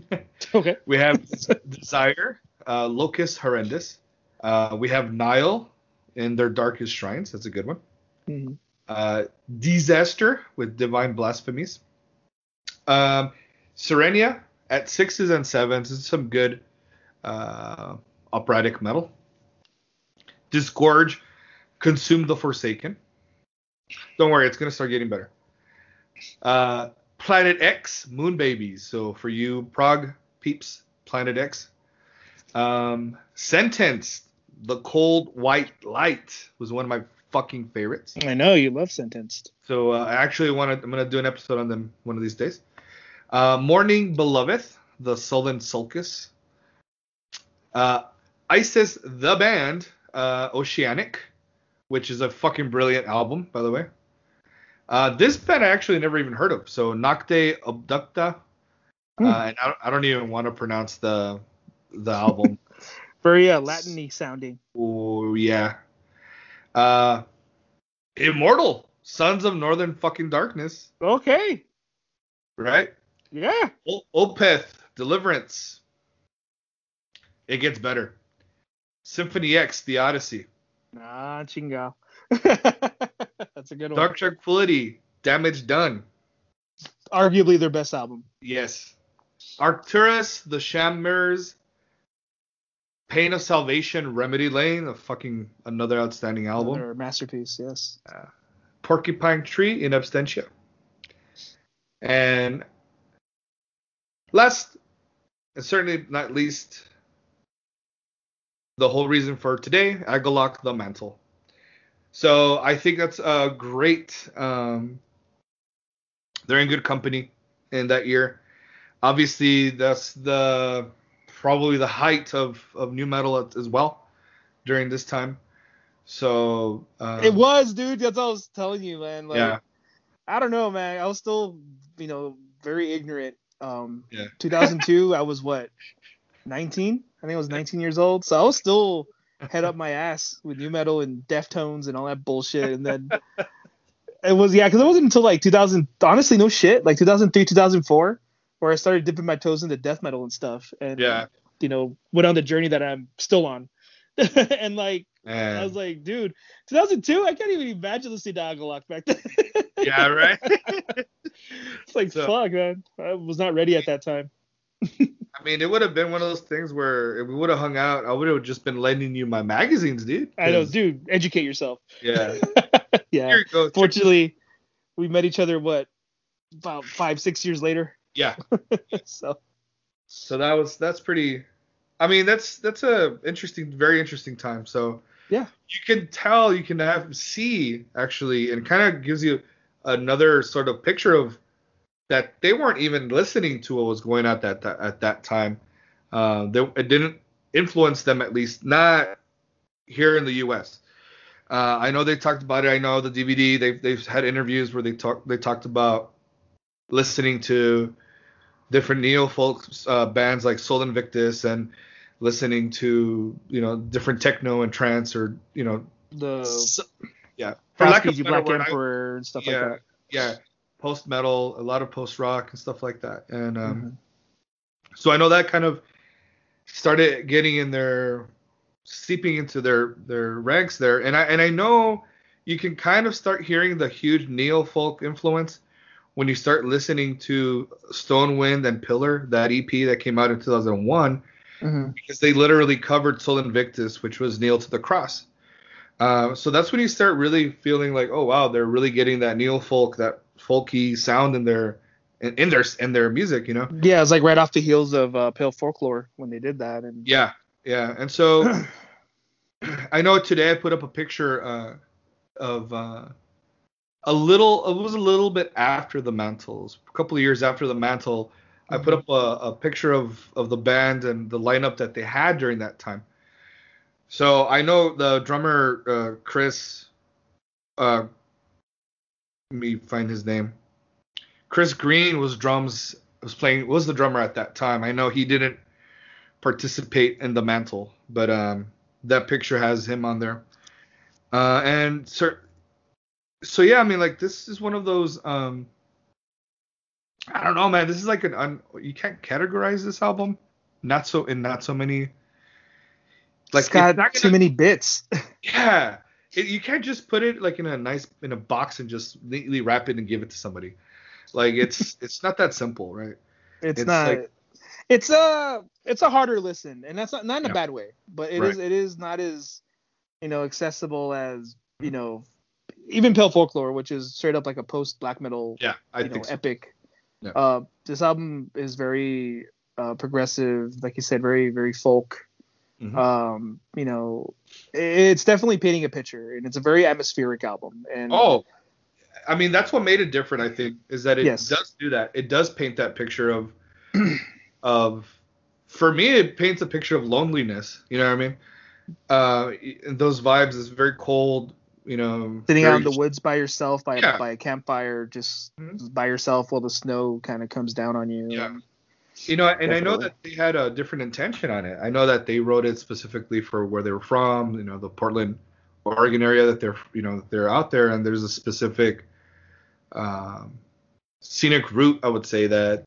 okay. We have Desire, uh, Locus Horrendus. Uh, we have Nile in their Darkest Shrines. That's a good one. hmm Uh, Disaster with Divine Blasphemies. Um, Sirenia at sixes and sevens. is some good uh, operatic metal. Disgorge, Consume the Forsaken. Don't worry, it's gonna start getting better. Uh, Planet X, Moon Babies. So for you prog peeps, Planet X. Um, Sentenced, The Cold White Light was one of my fucking favorites. I know you love sentenced. So uh, I actually want to. I'm gonna do an episode on them one of these days. Uh, Mourning Beloveth, the Sullen Sulcus. Uh, Isis, the band, uh, Oceanic, which is a fucking brilliant album, by the way. Uh, this band I actually never even heard of. So Nocte Obducta, Hmm. uh, and I, don't- I don't even want to pronounce the the album. Very uh, Latin-y sounding. Oh yeah. Uh, Immortal, Sons of Northern fucking Darkness. Okay. right? Yeah. O- Opeth, Deliverance. It gets better. Symphony X, The Odyssey. Nah, chinga. That's a good one. Dark Tranquillity, Damage Done. Arguably their best album. Yes. Arcturus, The Sham Mirrors, Pain of Salvation, Remedy Lane, a fucking another outstanding album. Their masterpiece, yes. Uh, Porcupine Tree in Absentia. And last, and certainly not least, the whole reason for today, Agalloch the Mantle. So I think that's a great. Um, they're in good company in that year. Obviously, that's the probably the height of of new metal as well during this time. So uh, it was, dude. That's what I was telling you, man. Like, yeah. I don't know, man. I was still, you know, very ignorant. Um, Yeah. 2002, I was what, 19? I think I was 19 years old. So I was still head up my ass with new metal and Deftones and all that bullshit. And then it was, yeah, because it wasn't until like 2000, honestly, no shit, like 2003, 2004, where I started dipping my toes into death metal and stuff. And, Yeah. you know, went on the journey that I'm still on. and like, I was like, dude, 2002, I can't even imagine listening to Agalloch back then. yeah, right. It's like So- fuck, man. I was not ready at that time. I mean, it would have been one of those things where if we would have hung out, I would have just been lending you my magazines, dude. I know, dude. Educate yourself. Yeah. yeah. Here you go. Fortunately, we met each other what about five, six years later. Yeah. so So that was that's pretty. I mean, that's that's a interesting, very interesting time. So Yeah. you can tell, you can have see actually, and kind of gives you another sort of picture of that they weren't even listening to what was going on at that at that time. Uh, they, it didn't influence them at least, not here in the U.S. Uh, I know they talked about it. I know the DVD. They've they've had interviews where they talked they talked about listening to different neo folk uh, bands like Sol Invictus and listening to you know different techno and trance or you know the s- yeah. for lack of Easy a better Black word, I- Emperor and stuff yeah like that. yeah. Post metal a lot of post rock and stuff like that. And um, Mhm. so I know that kind of started getting in their seeping into their their ranks there. And I and I know you can kind of start hearing the huge neo folk influence when you start listening to Stone Wind and Pillor that EP that came out in 2001 Mhm. because they literally covered Sol Invictus which was Kneel to the Cross uh, so that's when you start really feeling like oh wow they're really getting that neo folk that folky sound in their in, in their in their music you know Yeah, it's like right off the heels of uh, Pale Folklore when they did that, and Yeah, yeah. And so I know today I put up a picture uh, of uh, a little. It was a little bit after the Mantles, a couple of years after the Mantle. I put up a, a picture of of the band and the lineup that they had during that time. So I know the drummer uh, Chris. Uh, let me find his name. Chris Greene was drums was playing was the drummer at that time. I know he didn't participate in the mantle, but um, that picture has him on there. Uh, and so, so yeah, I mean, like this is one of those. Um, I don't know, man. This is like an un, you can't categorize this album. Not so in not so many. Like it's got not too gonna- many bits. yeah, it, you can't just put it like in a nice in a box and just neatly wrap it and give it to somebody. Like it's it's not that simple, right? It's, It's not. like- it's a it's a harder listen, and that's not not in a Yeah. bad way, but it is Right. it is not as you know accessible as you know even Pale Folklore, which is straight up like a post black metal Yeah, I you know, think so. epic. Uh, this album is very uh, progressive, like you said, very very folk. Mhm. Um, you know, it's definitely painting a picture, and it's a very atmospheric album. And Oh, I mean that's what made it different. I think is that it Yes. does do that. It does paint that picture of of. For me, it paints a picture of loneliness. You know what I mean? Uh, those vibes is very cold. You know, sitting very- out in the woods by yourself, by Yeah. a, by a campfire, just Mhm. by yourself while the snow kind of comes down on you. Yeah. You know, and I know that they had a different intention on it. I know that they wrote it specifically for where they were from. You know, the Portland, Oregon area that they're, you know, that they're out there, and there's a specific, um, scenic route, I would say that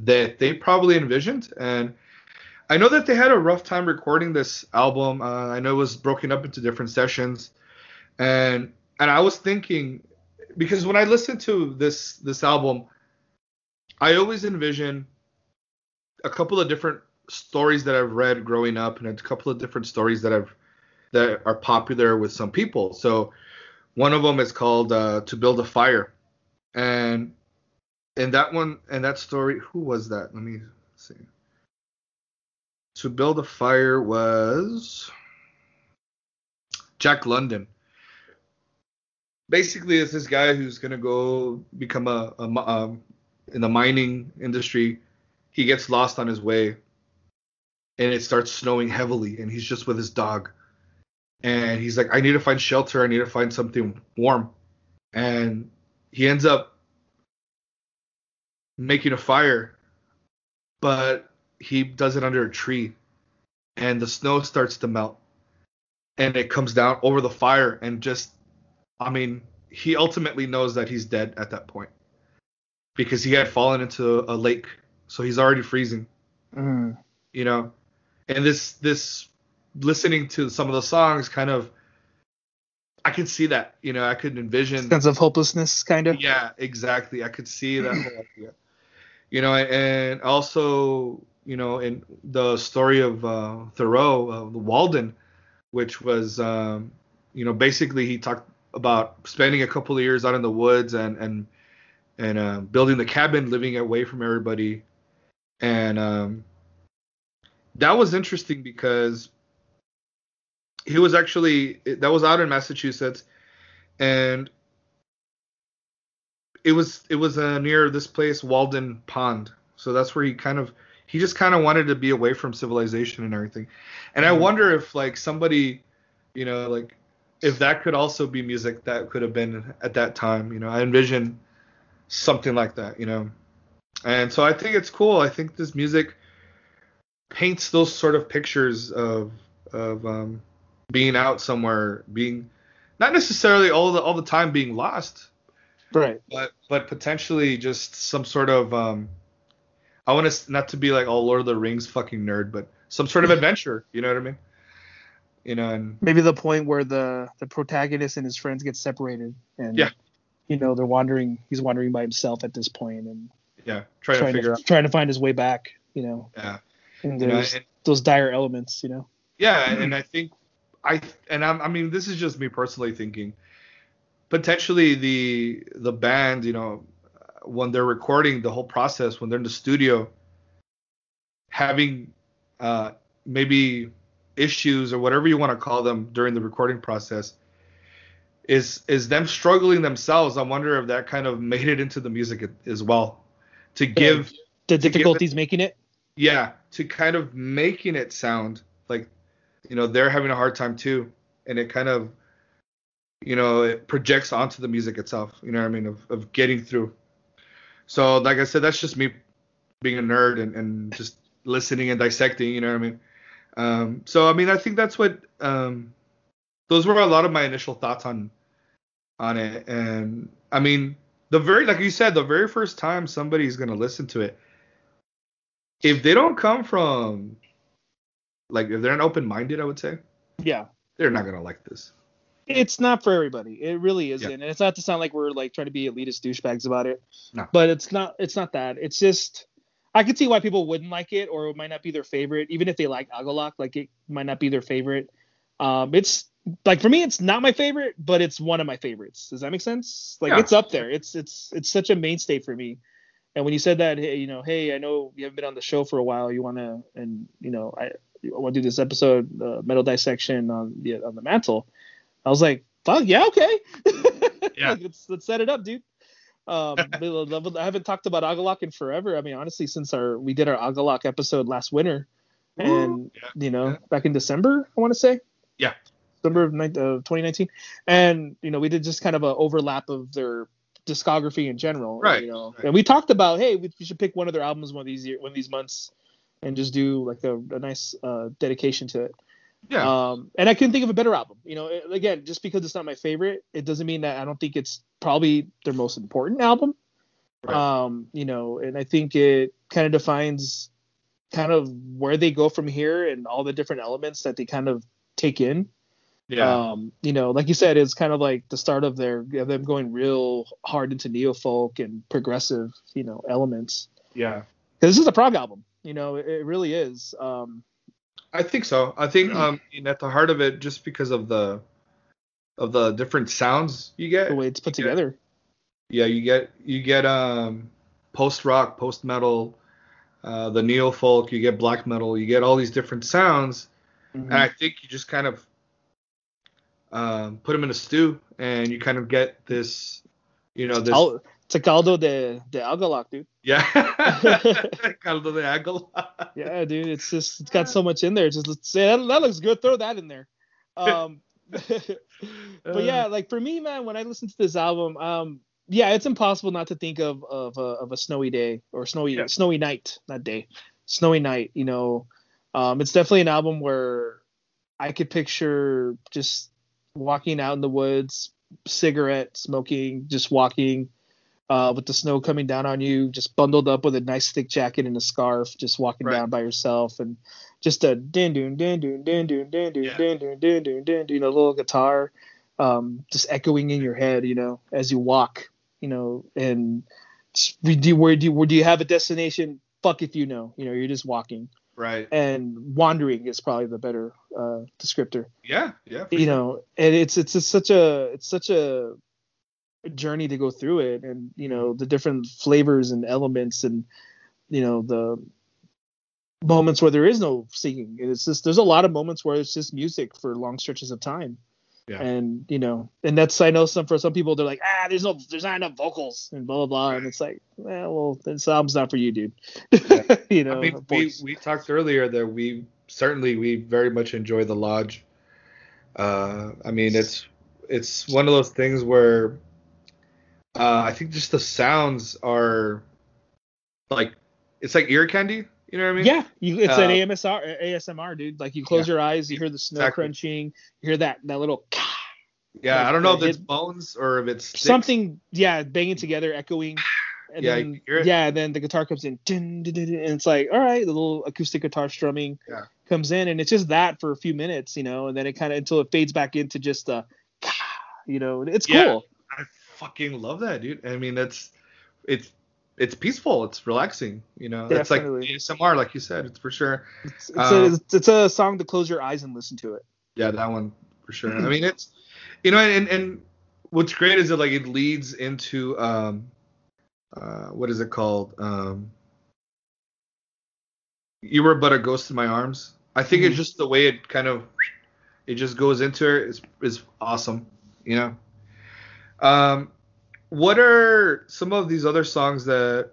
that they probably envisioned. And I know that they had a rough time recording this album. Uh, I know it was broken up into different sessions, and and I was thinking because when I listen to this this album, I always envision a couple of different stories that I've read growing up, and a couple of different stories that I've that are popular with some people. So one of them is called uh, "To Build a Fire," and and that one and that story, who was that? Let me see. To Build a Fire was Jack London. Basically, it's this guy who's gonna go become a, a um, in the mining industry. He gets lost on his way, and it starts snowing heavily, and he's just with his dog and he's like, I need to find shelter. I need to find something warm. And he ends up making a fire, but he does it under a tree. And the snow starts to melt. And it comes down over the fire. And just, I mean, he ultimately knows that he's dead at that point because he had fallen into a lake. So he's already freezing. Mm. You know? And this, this listening to some of the songs kind of I could see that, you know, I could envision sense of hopelessness kind of. Yeah, exactly. I could see that whole idea. You know, and also, you know, in the story of uh, Thoreau, uh, Walden, which was, um, you know, basically he talked about spending a couple of years out in the woods and and and uh, building the cabin, living away from everybody, and um, that was interesting because he was actually that was out in Massachusetts, and it was it was uh, near this place Walden Pond. So that's where he kind of he just kind of wanted to be away from civilization and everything. And I wonder if like somebody, you know, like if that could also be music that could have been at that time. You know, I envision something like that. You know, and so I think it's cool. I think this music paints those sort of pictures of of um, being out somewhere, being not necessarily all the all the time being lost, right? But but potentially just some sort of um, I want to not to be like all Lord of the Rings fucking nerd, but some sort of adventure. You know what I mean? You know, and maybe the point where the the protagonist and his friends get separated, and yeah, you know they're wandering. He's wandering by himself at this point, and yeah, trying, trying to figure to, out trying to find his way back. You know, yeah, and You know, and- those dire elements. You know, Yeah, and I think I and I'm, I mean this is just me personally thinking. Potentially the the band, you know, when they're recording the whole process, when they're in the studio, having uh, maybe issues or whatever you want to call them during the recording process, is is them struggling themselves. I wonder if that kind of made it into the music as well, to give the give it- difficulties making it. yeah to kind of making it sound like you know they're having a hard time too and it kind of you know it projects onto the music itself you know what i mean of, of getting through so like i said that's just me being a nerd and, and just listening and dissecting you know what i mean um, so i mean i think that's what um, those were a lot of my initial thoughts on on it and i mean the very like you said the very first time somebody's going to listen to it if they don't come from like if they're an open minded, I would say Yeah, they're not gonna like this. it's not for everybody. It really isn't, and it's not to sound like we're like trying to be elitist douchebags about it. No. But it's not. It's not that. It's just I could see why people wouldn't like it, or it might not be their favorite, even if they like Agalloch. Like it might not be their favorite. Um, it's like for me, it's not my favorite, but it's one of my favorites. Does that make sense? Like Yeah. it's up there. It's it's it's such a mainstay for me. And when you said that, hey, you know, hey, I know you haven't been on the show for a while. You want to, and you know, I, I want to do this episode, uh, metal dissection on the on the mantle. I was like, fuck yeah, okay. Yeah. like, let's let's set it up, dude. Um, I haven't talked about Agalloch in forever. I mean, honestly, since our we did our Agalloch episode last winter, and Yeah. you know, Yeah. back in December, I want to say. Yeah. December of nine- uh, 2019, and you know, we did just kind of a overlap of their discography in general. Right, You know, right. and we talked about, hey, we, we should pick one of their albums one of these year, one of these months, and just do like a, a nice uh, dedication to it. Yeah, Um, and I couldn't think of a better album. You know, again, just because it's not my favorite, it doesn't mean that I don't think it's probably their most important album. Right. Um, you know, and I think it kind of defines kind of where they go from here and all the different elements that they kind of take in. Yeah. Um, you know, like you said, it's kind of like the start of their of them going real hard into neo folk and progressive, you know, elements. yeah. Because this is a prog album, you know, it, it really is. Um, I think so. I think um at the heart of it, just because of the of the different sounds you get. the way it's put Yeah. together. Yeah, you get you get um post rock, post metal, uh, the neo folk, you get black metal, you get all these different sounds, Mhm. and I think you just kind of um, put them in a stew, and you kind of get this, you know, this it's a caldo de de algaloc, dude. yeah, caldo de águila. Yeah, dude, it's just it's got so much in there. Just let's say that, that looks good. Throw that in there. Um, but yeah, like for me, man, when I listen to this album, um, yeah, it's impossible not to think of of a, of a snowy day or snowy Yeah. snowy night, not day, snowy night. You know, um, it's definitely an album where I could picture just walking out in the woods, cigarette smoking, just walking. Uh, with the snow coming down on you, just bundled up with a nice thick jacket and a scarf, just walking Right. down by yourself, and just a din doon din doon din doon din doon Yeah. din doon din doon din you know, little guitar, um, just echoing in your head, you know, as you walk, you know, and do where do you, where do you have a destination? Fuck if you know, you know, you're just walking right. and wandering is probably the better uh, descriptor Yeah, yeah. you sure. know and it's it's just such a it's such a journey to go through it and you know the different flavors and elements and you know the moments where there is no singing. It's just there's a lot of moments where it's just music for long stretches of time. Yeah. and you know and that's i know some for some people they're like ah there's no there's not enough vocals and blah blah blah. And it's like eh, well this album's not for you dude. You know I mean, we, we talked earlier that we certainly we very much enjoy the lodge. Uh, I mean, it's it's one of those things where uh, I think just the sounds are like it's like ear candy. You know what I mean? Yeah, you, it's an Uh, AMSR, ASMR, dude. Like you close Yeah. your eyes, you hear the snow Exactly. crunching, you hear that that little Yeah. Like I don't know if it's bones or if it's sticks. something, yeah, banging together, echoing. And Yeah, then, can hear it. yeah, and then the guitar comes in, and it's like, all right, the little acoustic guitar strumming Yeah. comes in, and it's just that for a few minutes, you know, and then it kind of until it fades back into just the, you know, it's Yeah. cool. Fucking love that, dude. I mean, it's it's it's peaceful. It's relaxing. You know, it's like ASMR, like you said. It's for sure. It's, it's, Um, a, it's, a song to close your eyes and listen to it. Yeah, that one for sure. I mean, it's you know, and and what's great is that like it leads into um, uh, what is it called? Um, you were but a ghost in my arms. I think Mhm. it's just the way it kind of it just goes into it is is awesome. You know. Um, what are some of these other songs that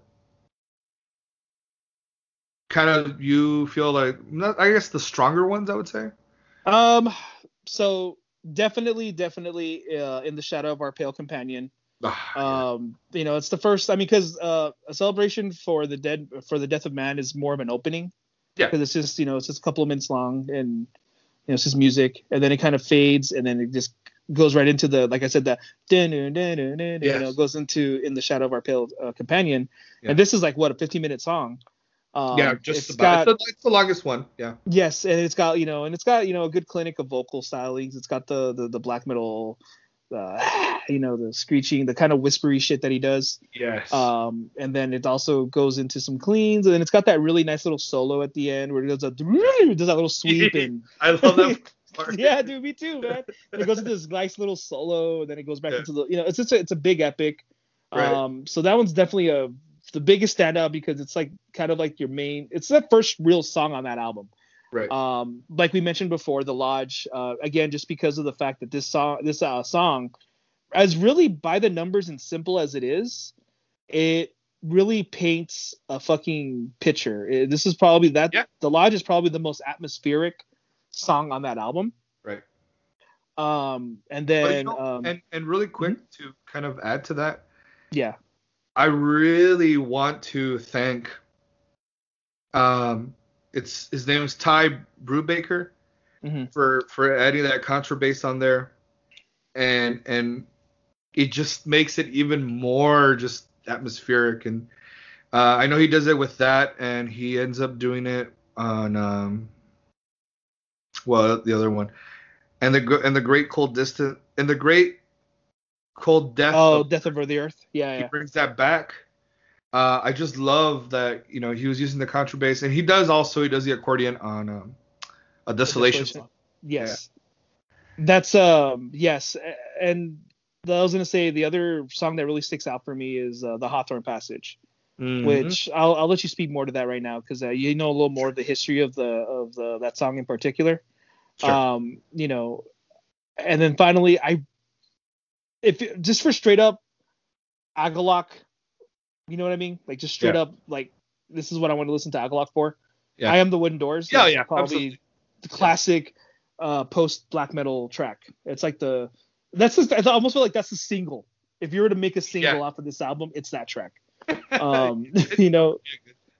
kind of you feel like not, I guess the stronger ones I would say. Um, so definitely, definitely, uh, in the shadow of our pale companion. Ah. Um, you know, it's the first. I mean, because uh, a celebration for the dead for the death of man is more of an opening. Yeah. Because it's just you know it's just a couple of minutes long and you know it's just music and then it kind of fades and then it just goes right into the like I said dun, dun, you know goes into in the shadow of our pale uh, companion Yeah. and this is like what a 15 minute song. Um, yeah, just it's about. got- it's, the, it's the longest one. Yeah. Yes, and it's got you know, and it's got you know a good clinic of vocal stylings. It's got the the, the black metal, uh, you know, the screeching, the kind of whispery shit that he does. Yes. Um, and then it also goes into some cleans, and then it's got that really nice little solo at the end where it does a does that little sweep and I love that part. yeah, dude, me too, man. It goes into this nice little solo, and then it goes back Yeah. into the you know, it's just a, it's a big epic. Right. Um, so that one's definitely a the biggest standout because it's like kind of like your main. It's the first real song on that album. Right. Um, like we mentioned before, the Lodge. Uh, again, just because of the fact that this song, this uh, song, as really by the numbers and simple as it is, it really paints a fucking picture. It- this is probably that. Yeah. The Lodge is probably the most atmospheric song on that album. right. Um, and But, you then know, um, and and really quick to kind of add to that, yeah, I really want to thank. Um, it's his name is Ty Brubaker Mhm. for for adding that contrabass on there, and and it just makes it even more just atmospheric, and uh, I know he does it with that, and he ends up doing it on um, well, the other one, and the and the Great Cold Distance, and the Great Cold Death. Oh, of- Death Over the Earth. Yeah, he yeah. brings that back. Uh, I just love that you know he was using the contrabass, and he does also he does the accordion on um, a Desolation Desolation. song. Yes. That's um yes, and I was gonna say the other song that really sticks out for me is uh, the Hawthorne Passage, Mhm. which I'll I'll let you speak more to that right now because uh, you know a little more of the history of the of the that song in particular. Sure. Um, you know, and then finally I, if just for straight up, Agalloch, you know what I mean? Like just straight Yeah. up like this is what I want to listen to Agalloch for. Yeah. I am the wooden doors. Yeah, yeah, probably absolutely. the classic uh, post black metal track. It's like the that's just, I almost feel like that's the single. If you were to make a single Yeah. off of this album, it's that track. Um, you know,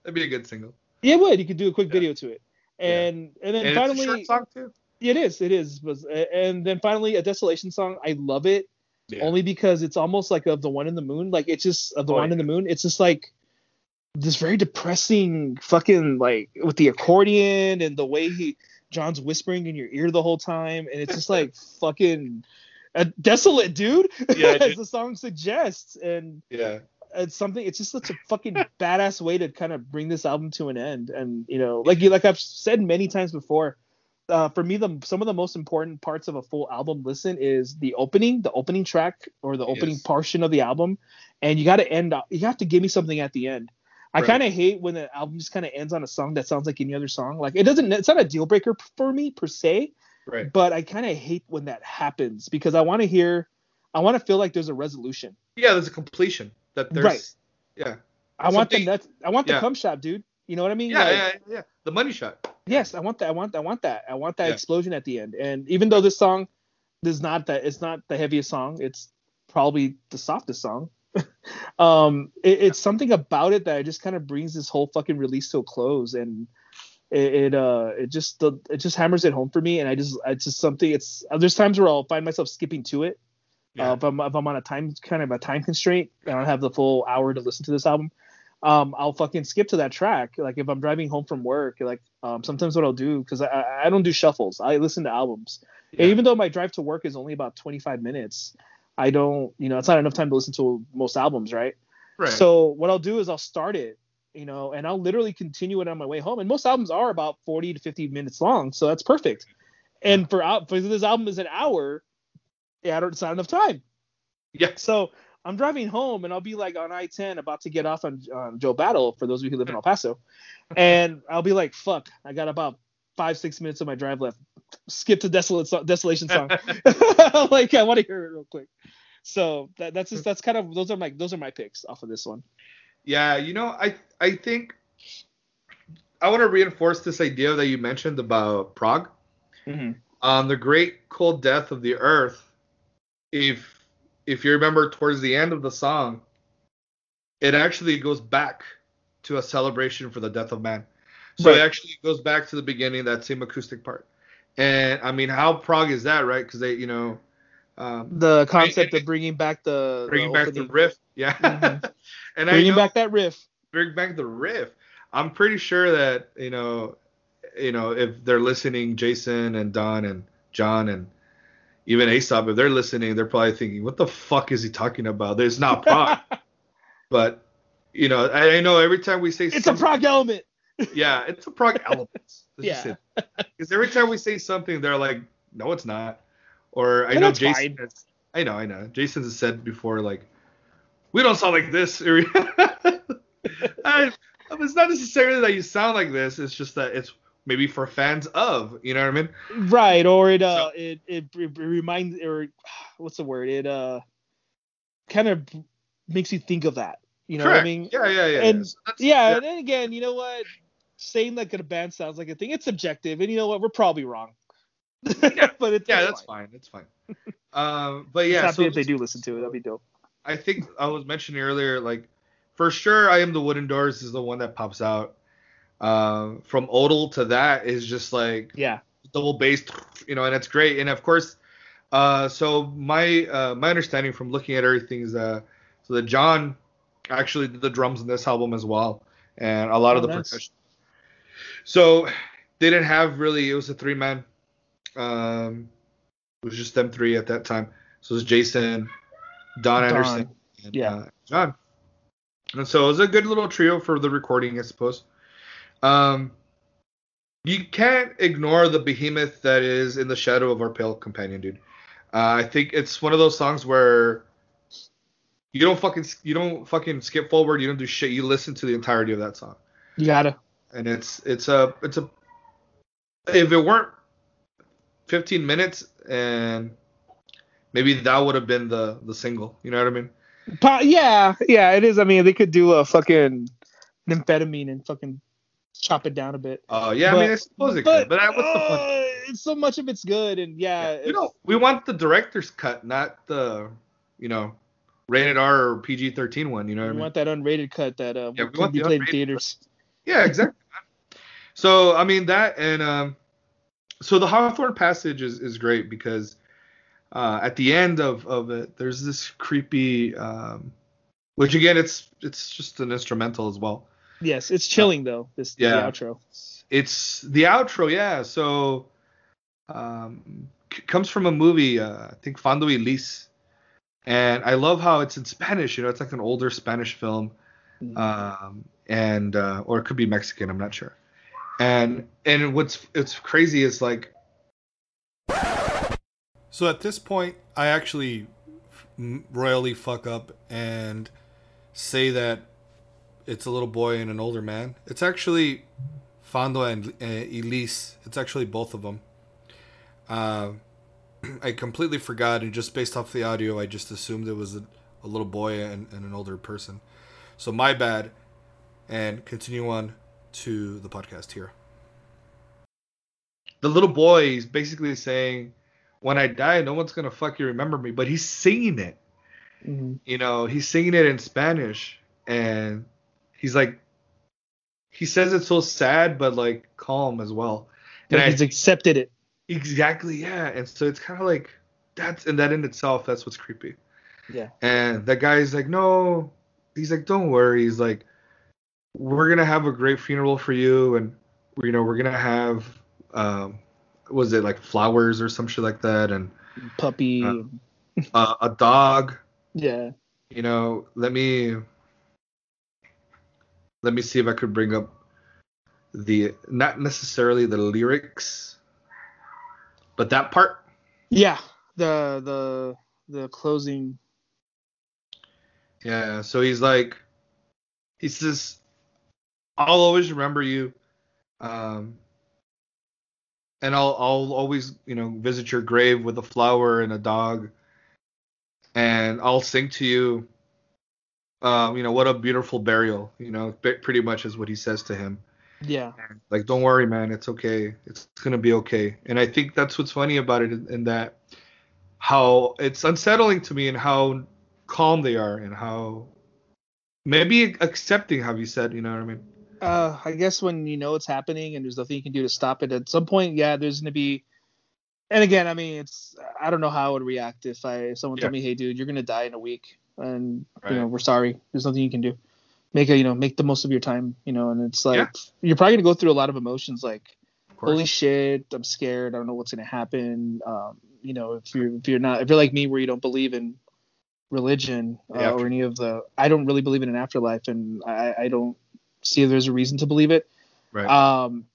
That'd be a good single. yeah, it would. You could do a quick Yeah. video to it, and and then And finally, it's a short song too. it is, it is. Was and then finally, a desolation song. I love it Yeah. only because it's almost like of the one in the moon. Like it's just of the Oh, one in the moon. It's just like this very depressing fucking like with the accordion and the way he John's whispering in your ear the whole time, and it's just like fucking a desolate, dude. Yeah, as the song suggests, and Yeah. it's something. It's just such a fucking badass way to kind of bring this album to an end. And you know, like you like I've said many times before, uh, for me, the some of the most important parts of a full album listen is the opening, the opening track or the opening Yes. portion of the album, and you got to end. up- You have to give me something at the end. I Right. kind of hate when the album just kind of ends on a song that sounds like any other song. Like it doesn't. It's not a deal breaker for me per se, Right. but I kind of hate when that happens because I want to hear. I want to feel like there's a resolution. Yeah, there's a completion that there's. Right. Yeah. I want the Something- nuts. I want the yeah. cum shot, dude. You know what I mean? Yeah, Like, yeah, yeah. The money shot. Yes, I want that. I want. I want that. I want that Yeah. explosion at the end. And even though this song is not that, it's not the heaviest song. It's probably the softest song. um, it, it's something about it that just kind of brings this whole fucking release to a close, and it, it uh, it just the, it just hammers it home for me. And I just, it's just something. It's there's times where I'll find myself skipping to it. Yeah. Uh, if I'm if I'm on a time kind of a time constraint, and I don't have the full hour to listen to this album. Um, I'll fucking skip to that track. Like if I'm driving home from work, like um, sometimes what I'll do because I, I don't do shuffles. I listen to albums. Yeah. even though my drive to work is only about 25 minutes, I don't you know it's not enough time to listen to most albums, right? Right. So what I'll do is I'll start it, you know, and I'll literally continue it on my way home. And most albums are about 40 to 50 minutes long, so that's perfect. And for out for this album is an hour, yeah, I don't, it's not enough time. yeah. So I'm driving home and I'll be like on I-10 about to get off on, on Joe Battle for those of you who live in El Paso, and I'll be like, "Fuck, I got about five six minutes of my drive left. Skip to desolate so- desolation song. like I want to hear it real quick." So that, that's just that's kind of those are my those are my picks off of this one. Yeah, you know, I I think I want to reinforce this idea that you mentioned about prog. Mm-hmm. Um, the Great Cold Death of the Earth. If if you remember towards the end of the song, it actually goes back to a celebration for the death of man. So Right. it actually goes back to the beginning, that same acoustic part. And I mean, how prog is that, right? Because they, you know, um, The concept of bringing back the bringing the back the riff, yeah. Mhm. and I bringing know, back that riff. bring back the riff. I'm pretty sure that you know, you know, if they're listening, Jason and Don and John and even Aesop, if they're listening, they're probably thinking, "What the fuck is he talking about? There's not prog." but you know, I, I know every time we say It's a prog element. yeah, it's a prog element. That's Yeah. Because every time we say something, they're like, "No, it's not." Or I And know Jason. Has, I know, I know. Jason has said before, like, "We don't sound like this." I, it's not necessarily that you sound like this. It's just that it's maybe for fans of. You know what I mean? Right, or it uh it, it it reminds or what's the word? It uh kind of makes you think of that. You know what I mean? Yeah, yeah, yeah. And- So that's- Yeah, and then again, you know what? Saying like a band sounds like a thing, it's subjective, and you know what? We're probably wrong. Yeah. but it's yeah, it's that's fine. That's fine. Um, but Yeah, yeah, so if they do listen to it. That'd be dope. I think I was mentioning earlier, like for sure, I am the wooden doors is the one that pops out. Um, from Odal to that is just like Yeah. double bass, you know, and it's great. And of course, uh, so my uh, my understanding from looking at everything is uh, so that John actually did the drums in this album as well, and a lot Oh, of the nice. percussion. So they didn't have really. It was a three man. Um, it was just them three at that time. So it was Jason, Don, Don, Anderson, and yeah. uh, John. And so it was a good little trio for the recording, I suppose. Um, you can't ignore the behemoth that is in the shadow of our pale companion, dude. Uh, I think it's one of those songs where you don't fucking you don't fucking skip forward, you don't do shit. You listen to the entirety of that song, You gotta. and it's it's a it's a if it weren't 15 minutes and maybe that would have been the the single. You know what I mean? Yeah, yeah, it is. I mean, they could do a fucking amphetamine and fucking chop it down a bit. Uh, yeah, I mean, I suppose it could, but that, what's the point? uh, So much of it's good, and yeah, we don't. We want the director's cut, not the, you know, rated R or PG thirteen one. You know what I we mean? want that unrated cut that uh, Yeah, we want be the played in theaters. Yeah, exactly. so I mean that, and um, so the Hawthorne passage is is great because uh, at the end of of it, there's this creepy, um, which again, it's it's just an instrumental as well. Yes, it's chilling though. This Yeah. the outro. It's the outro, yeah. So, um, c- comes from a movie, uh, I think Fando y Lis, and I love how it's in Spanish. You know, it's like an older Spanish film, Mhm. um, and uh, or it could be Mexican. I'm not sure. And and what's it's crazy is like So at this point, I actually m- royally fuck up and say that it's a little boy and an older man. It's actually Fando and uh, Elise. It's actually both of them. Uh, I completely forgot, and just based off the audio, I just assumed it was a, a little boy and, and an older person. So my bad. And continue on to the podcast here. the little boy is basically saying, "When I die, no one's gonna fucking remember me," but he's singing it. Mhm. you know, he's singing it in Spanish and he's like he says it's so sad but like calm as well. And Like I he's accepted it. exactly yeah. And so it's kind of like that's and that in itself that's what's creepy. Yeah. And that guy's like, "No." He's like, "Don't worry." He's like, "We're going to have a great funeral for you and you know, we're going to have um was it like flowers or some shit like that and Puppy. Uh, uh, a dog yeah. you know, let me let me see if I could bring up the not necessarily the lyrics, but that part. Yeah. The the the closing. Yeah, so he's like he says I'll always remember you. Um and I'll I'll always, you know, visit your grave with a flower and a dog. And I'll sing to you um, you know, what a beautiful burial, you know, pretty much is what he says to him. Yeah. like don't worry man it's okay it's gonna be okay and i think that's what's funny about it in, in that how it's unsettling to me and how calm they are and how maybe accepting how you said you know what i mean uh, I guess when you know it's happening and there's nothing you can do to stop it, at some point, yeah, there's gonna be. And again, I mean, it's I don't know how I would react if I if someone told me, "Hey, dude, you're gonna die in a week," and Right. you know, we're sorry. There's nothing you can do. Make a you know make the most of your time, you know, and it's like Yeah. you're probably gonna go through a lot of emotions, like of holy shit, I'm scared. I don't know what's gonna happen. Um, you know, if you're if you're not if you're like me, where you don't believe in religion uh, Yeah. or any of the, I don't really believe in an afterlife, and I, I don't see if there's a reason to believe it. right Um,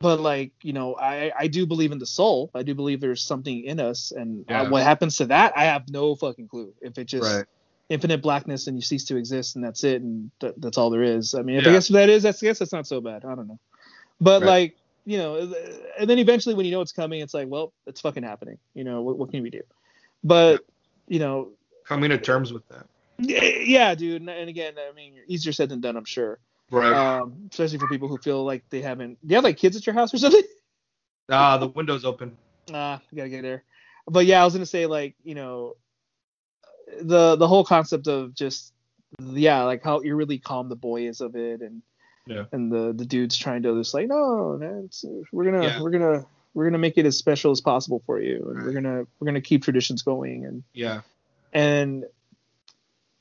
but like you know, I I do believe in the soul. I do believe there's something in us, and Yeah. uh, what happens to that, I have no fucking clue. If it just right infinite blackness and you cease to exist and that's it and th- that's all there is. I mean, if Yeah. I guess that is, that's I guess that's not so bad. I don't know, but Right. like you know, and then eventually when you know it's coming, it's like, well, it's fucking happening. You know, what, what can we do? But you know, coming to terms with that yeah, dude. And, again, I mean, easier said than done, I'm sure. right Um, especially for people who feel like they haven't. Do you have like kids at your house or something? ah the window's open Ah, you gotta get there. But yeah, I was gonna say like you know, the the whole concept of just yeah, like how eerily calm the boy is of it, and Yeah. and the the dude's trying to just like no, man, it's, we're gonna Yeah. we're gonna we're gonna make it as special as possible for you, and we're gonna we're gonna keep traditions going, and yeah and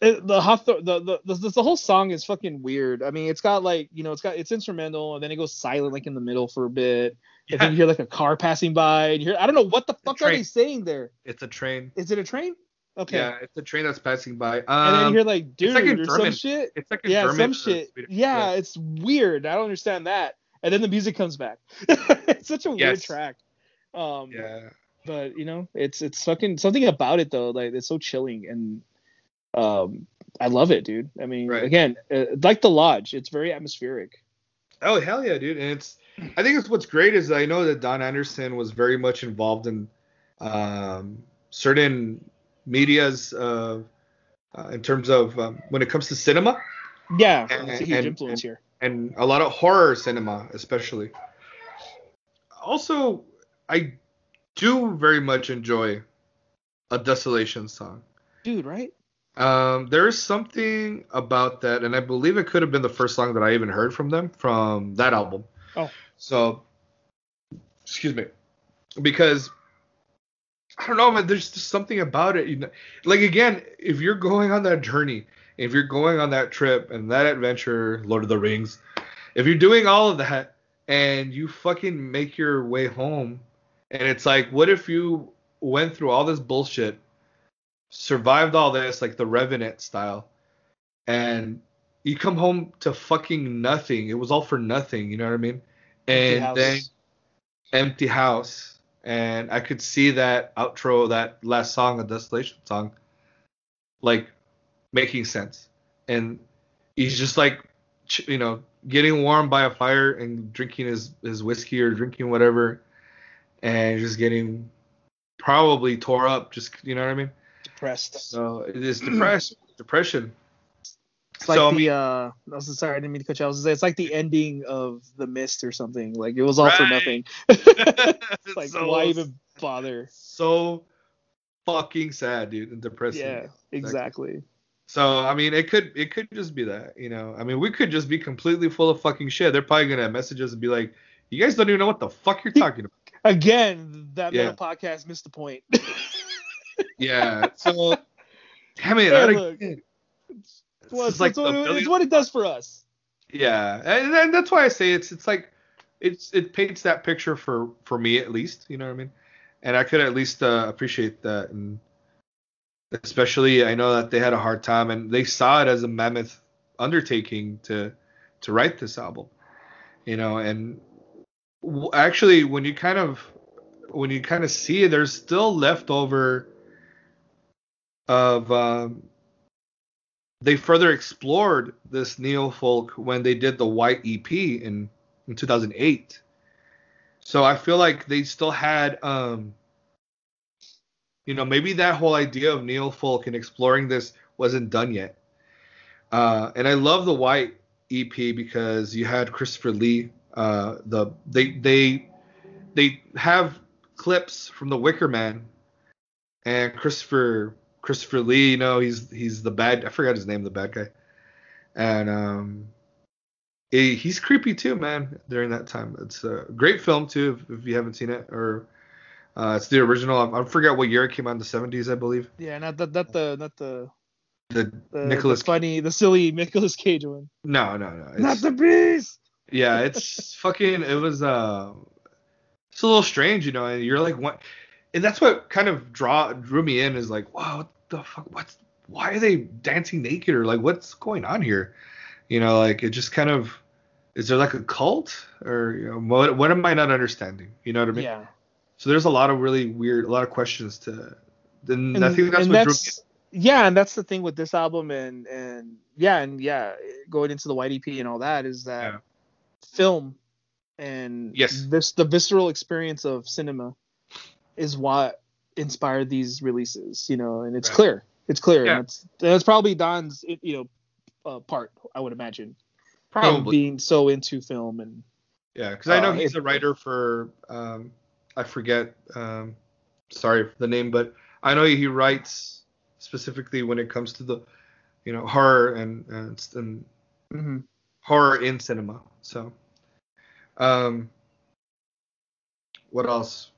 it, the Hawthorne, the, the the the whole song is fucking weird. I mean, it's got like you know, it's got it's instrumental, and then it goes silent like in the middle for a bit, and then you hear like a car passing by, and you hear I don't know what the fuck are they saying there. It's a train. Is it a train? Okay. Yeah, it's a train that's passing by. Um, and then you hear like dude like or some shit. it's like a Yeah, German some shit. Swedish- Yeah, it's weird. I don't understand that. And then the music comes back. it's such a weird track. Um, yeah. but you know, it's it's fucking something about it though. Like it's so chilling and um, I love it, dude. I mean, Right. again, uh, like the lodge, it's very atmospheric. Oh hell yeah, dude! And it's I think it's what's great is I know that Don Anderson was very much involved in um, certain media's uh, uh, in terms of um, when it comes to cinema Yeah, And- it's a huge and- influence here. and a lot of horror cinema especially. Also, I do very much enjoy a Desolation song. Dude, right? Um, there is something about that, and I believe it could have been the first song that I even heard from them from that album. Oh. So, excuse me, because I don't know, man. There's just something about it. You know, like again, if you're going on that journey, if you're going on that trip and that adventure, Lord of the Rings, if you're doing all of that and you fucking make your way home, and it's like, what if you went through all this bullshit? survived all this like the revenant style and you come home to fucking nothing it was all for nothing you know what i mean Empty and house. then empty house and i could see that outro that last song a desolation song like making sense and he's just like you know getting warm by a fire and drinking his his whiskey or drinking whatever and just getting probably tore up just you know what i mean Depressed. so it is depression. depression. It's like so, I the mean- uh I was sorry, I didn't mean to cut you. off. I was it's like the ending of the mist or something. Like it was all for nothing. It's like so, why even bother? so fucking sad, dude, and depressing. Yeah, exactly. So I mean, it could it could just be that, you know. I mean, we could just be completely full of fucking shit. They're probably gonna message us and be like, "You guys don't even know what the fuck you're talking about." Again, that Yeah. metal podcast missed the point. Yeah. So, damn it. Hey, look. It's This what, is like it's, what, it's what it does for us. Yeah, and, and that's why I say it's it's like it's it paints that picture for for me at least. You know what I mean? And I could at least uh, appreciate that, and especially I know that they had a hard time and they saw it as a mammoth undertaking to to write this album. You know, and w- actually when you kind of when you kind of see it, there's still leftover of um, they further explored this neo folk when they did the White EP in in 2008. So I feel like they still had um you know maybe that whole idea of neo folk and exploring this wasn't done yet. Uh and I love the White EP because you had Christopher Lee uh the they they they have clips from the Wicker Man and Christopher Christopher Lee, you know, he's he's the bad. I forgot his name, the bad guy, and um, he, he's creepy too, man. During that time, it's a great film too. If, if you haven't seen it, or uh, it's the original. I, I forget what year it came out in the '70s, I believe. Yeah, not the not the not the, The the Nicholas. the funny, the silly Nicolas Cage one. no, no, no. Not the beast. yeah, it's fucking. It was uh, it's a little strange, you know. And you're like, what? And that's what kind of draw drew me in is like, wow, the fuck? What's why are they dancing naked or like what's going on here? You know, like it just kind of is there like a cult or you know, what? What am I not understanding? You know what I mean? Yeah. So there's a lot of really weird, a lot of questions to. And, and, I think that's what that's drew me. yeah, and that's the thing with this album, and and yeah, and yeah, going into the White EP and all that is that Yeah. film and Yes. this the visceral experience of cinema is what inspired these releases, you know, and it's Right. clear, it's clear, Yeah. that's that's probably Don's you know uh, part, I would imagine, him Probably. being so into film and Yeah, because I know Uh, he's it- a writer for um, I forget um, sorry for the name, but I know he writes specifically when it comes to the you know horror and and, and mhm. horror in cinema. So, um, what else?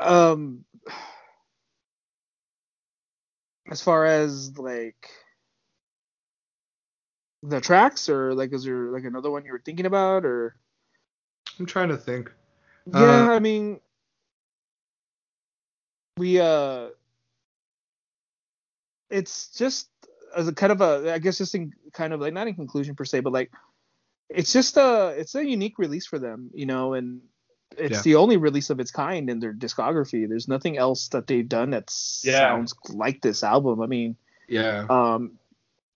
Um as far as like the tracks, or like is there like another one you were thinking about, or I'm trying to think. yeah, Uh, I mean, we uh, it's just as a kind of a, I guess just in kind of like not in conclusion per se, but like it's just a it's a unique release for them, you know, and it's Yeah. the only release of its kind in their discography. There's nothing else that they've done that Yeah. sounds like this album. I mean, Yeah. um,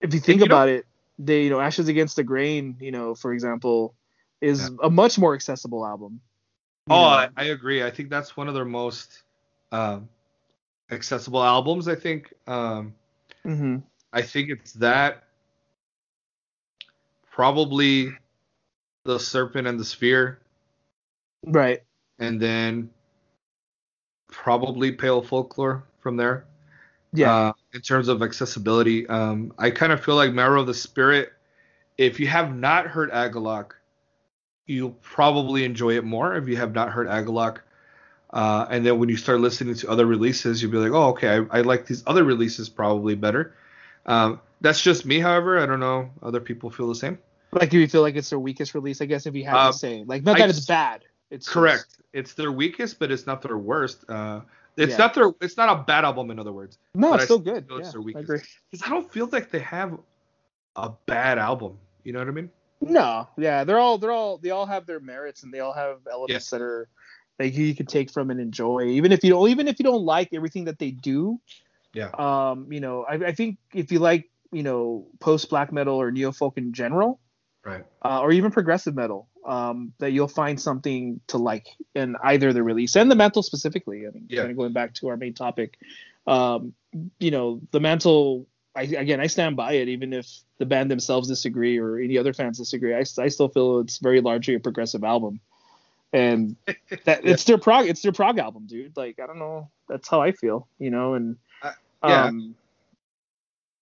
if you think you know- about it, they you know Ashes Against the Grain, you know, for example, is a much more accessible album. Oh. I, I agree. I think that's one of their most um, accessible albums. I think. Um, Mhm. I think it's that. Probably, the Serpent and the Sphere, right. and then probably Pale Folklore from there. Yeah. Uh, in terms of accessibility, um, I kind of feel like Marrow of the Spirit. If you have not heard Agalloch, you'll probably enjoy it more. If you have not heard Agalloch, uh, and then when you start listening to other releases, you'll be like, oh, okay, I, I like these other releases probably better. Um, that's just me, however. I don't know. Other people feel the same. Like if you feel like it's their weakest release, I guess if you have Uh, to say, like not I that it's bad. It's Correct. just- It's their weakest, but it's not their worst. Uh, it's Yeah. not their. It's not a bad album, in other words. no, it's still good. it's Yeah, their I agree. Because I don't feel like they have a bad album. You know what I mean? No, yeah, they're all they're all they all have their merits and they all have elements that are like you could take from and enjoy. Even if you don't even if you don't like everything that they do. Yeah. Um, you know, I, I think if you like, you know, post black metal or neo folk in general, Right. uh, or even progressive metal, um, that you'll find something to like in either the release and the mantle specifically. I mean, Yeah. kind of going back to our main topic, um, you know, the mantle. I, again, I stand by it, even if the band themselves disagree or any other fans disagree. I, I still feel it's very largely a progressive album, and that Yeah. it's their prog, it's their prog album, dude. Like I don't know, that's how I feel, you know, and Uh, yeah. um,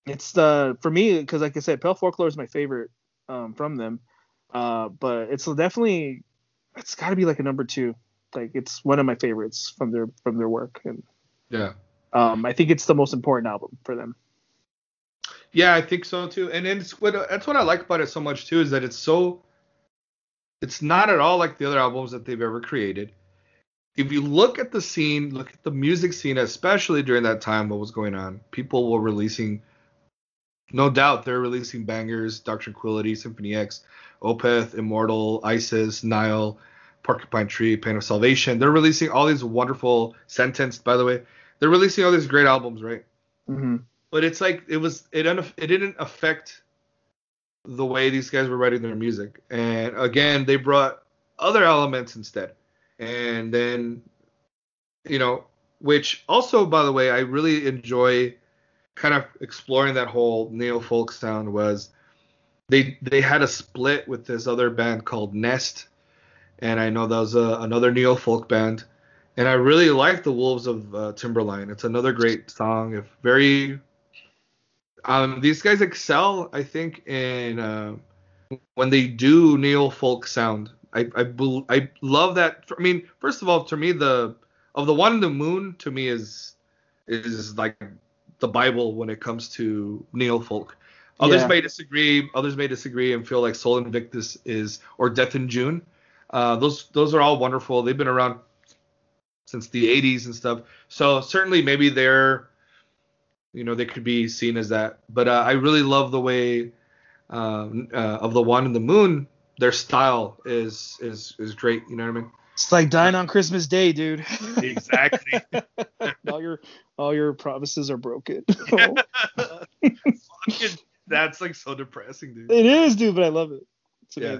it's the for me because like I said, Pale Folklore is my favorite um, from them. Uh, but it's definitely it's got to be like a number two. Like it's one of my favorites from their from their work, and Yeah. um, I think it's the most important album for them. Yeah, I think so too. And then it's what that's what I like about it so much too is that it's so it's not at all like the other albums that they've ever created. If you look at the scene, look at the music scene, especially during that time, what was going on, people were releasing, no doubt, they're releasing bangers, Dark Tranquillity, Symphony X, Opeth, Immortal, Isis, Nile, Porcupine Tree, Pain of Salvation. They're releasing all these wonderful, Sentenced, by the way. They're releasing all these great albums, right? Mm-hmm. but it's like it was it it didn't affect the way these guys were writing their music and again they brought other elements instead and then you know which also by the way i really enjoy kind of exploring that whole neo folk sound was they they had a split with this other band called nest and i know that was a, another neo folk band and i really like the wolves of uh, timberline it's another great song if very um, these guys excel, I think, in uh, when they do neo folk sound. I I, I love that. I mean, first of all, to me, the of the Wand and the Moon to me is is like the Bible when it comes to neo folk. Others Yeah. may disagree. Others may disagree and feel like Sol Invictus is or Death in June. Uh, those those are all wonderful. They've been around since the 80s and stuff. So certainly maybe they're you know they could be seen as that but uh, i really love the way um, uh, of the Wand and the Moon their style is is is great you know what i mean It's like dying on Christmas Day, dude. exactly all your all your promises are broken. that's like so depressing dude It is, dude, but I love it. It's Yeah.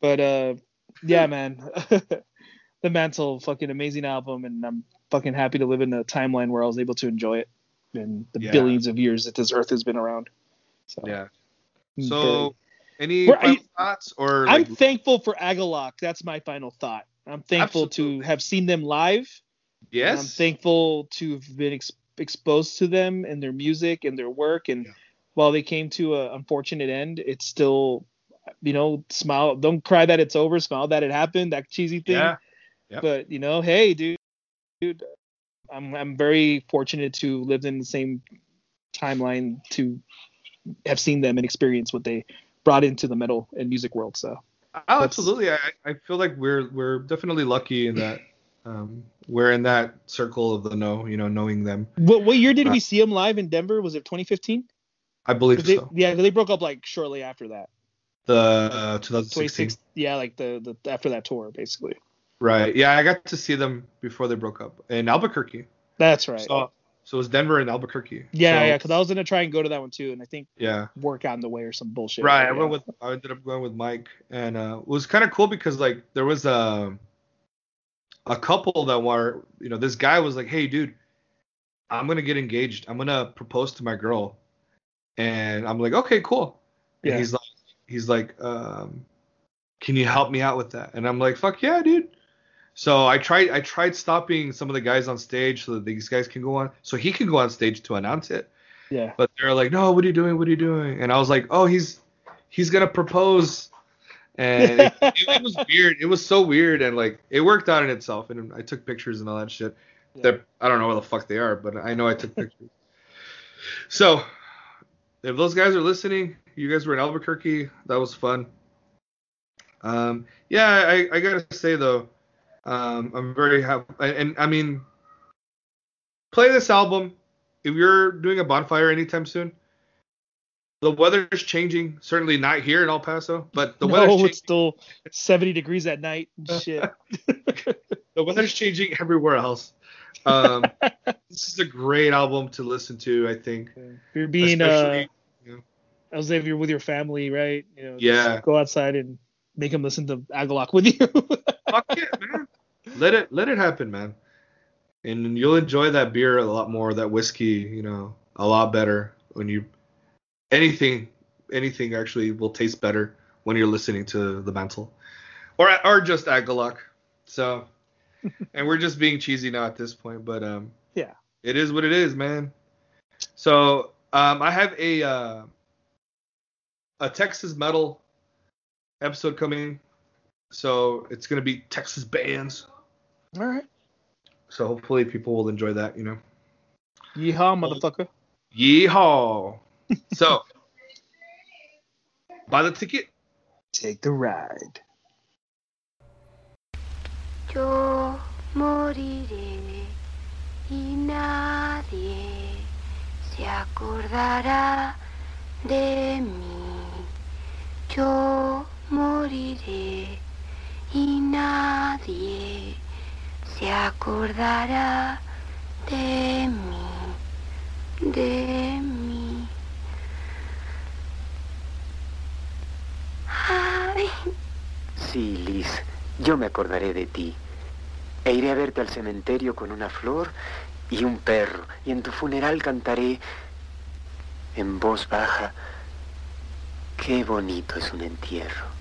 But uh, yeah, man, the Mantle, fucking amazing album, and I'm fucking happy to live in a timeline where I was able to enjoy it in the Yeah. billions of years that this Earth has been around. So, yeah but so any We're- thoughts or I'm thankful for Agalloch. That's my final thought. I'm thankful Absolutely. to have seen them live. Yes I'm thankful to have been ex- exposed to them and their music and their work. And Yeah. while they came to an unfortunate end, it's still, you know, smile. Don't cry that it's over. Smile that it happened. That cheesy thing. yeah Yep. But you know, hey, dude, dude, I'm I'm very fortunate to live in the same timeline to have seen them and experience what they brought into the metal and music world. So Oh, That's- absolutely. I, I feel like we're we're definitely lucky in that um, we're in that circle of the know, you know, knowing them. what what year did Uh, we see them live in Denver? Was it 2015? I believe they, so. Yeah, they broke up like shortly after that. The uh, 2016. Yeah, like the, the after that tour, basically. Right. Yeah, I got to see them before they broke up in Albuquerque. That's right. So so it was Denver and Albuquerque. yeah, So, yeah, because I was gonna try and go to that one too, and I think Yeah. work got in the way or some bullshit. Right. I Yeah. went with I ended up going with Mike and uh, it was kind of cool because like there was a a couple that were you know this guy was like hey dude I'm gonna get engaged I'm gonna propose to my girl and I'm like okay cool and Yeah. he's like he's like um can you help me out with that and I'm like fuck yeah dude so I tried I tried stopping some of the guys on stage so that these guys can go on so he can go on stage to announce it Yeah. but they're like, no, what are you doing? What are you doing? And I was like, oh, he's he's gonna propose. And it, it was weird. It was so weird, and like it worked out in itself. And I took pictures and all that shit. Yeah. That I don't know where the fuck they are, but I know I took pictures. so, if those guys are listening, you guys were in Albuquerque. That was fun. Um, yeah, I, I gotta say though, um, I'm very happy. And, and I mean, play this album if you're doing a bonfire anytime soon, the weather's changing. Certainly not here in El Paso, but the no, weather's it's still 70 degrees at night. Shit. The weather's changing everywhere else. Um, this is a great album to listen to. I think. if you're being uh, Especially- I was if you're with your family, right? You know, Yeah. Go outside and make them listen to Agalloch with you. Fuck it, man. Let it let it happen, man. And you'll enjoy that beer a lot more, that whiskey, you know, a lot better when you anything anything actually will taste better when you're listening to the mantle. Or or just Agalloch. So and we're just being cheesy now at this point, but um Yeah. It is what it is, man. So um I have a uh a Texas metal episode coming. So it's gonna be Texas bands. All right. So hopefully people will enjoy that, you know. Yeehaw, motherfucker. Yeehaw. So buy the ticket. Take the ride. Yo moriré y nadie se acordará de mí. Yo moriré y nadie se acordará de mí, de mí. Sí, Liz, yo me acordaré de ti. E iré a verte al cementerio con una flor y un perro, y en tu funeral cantaré en voz baja, qué bonito es un entierro.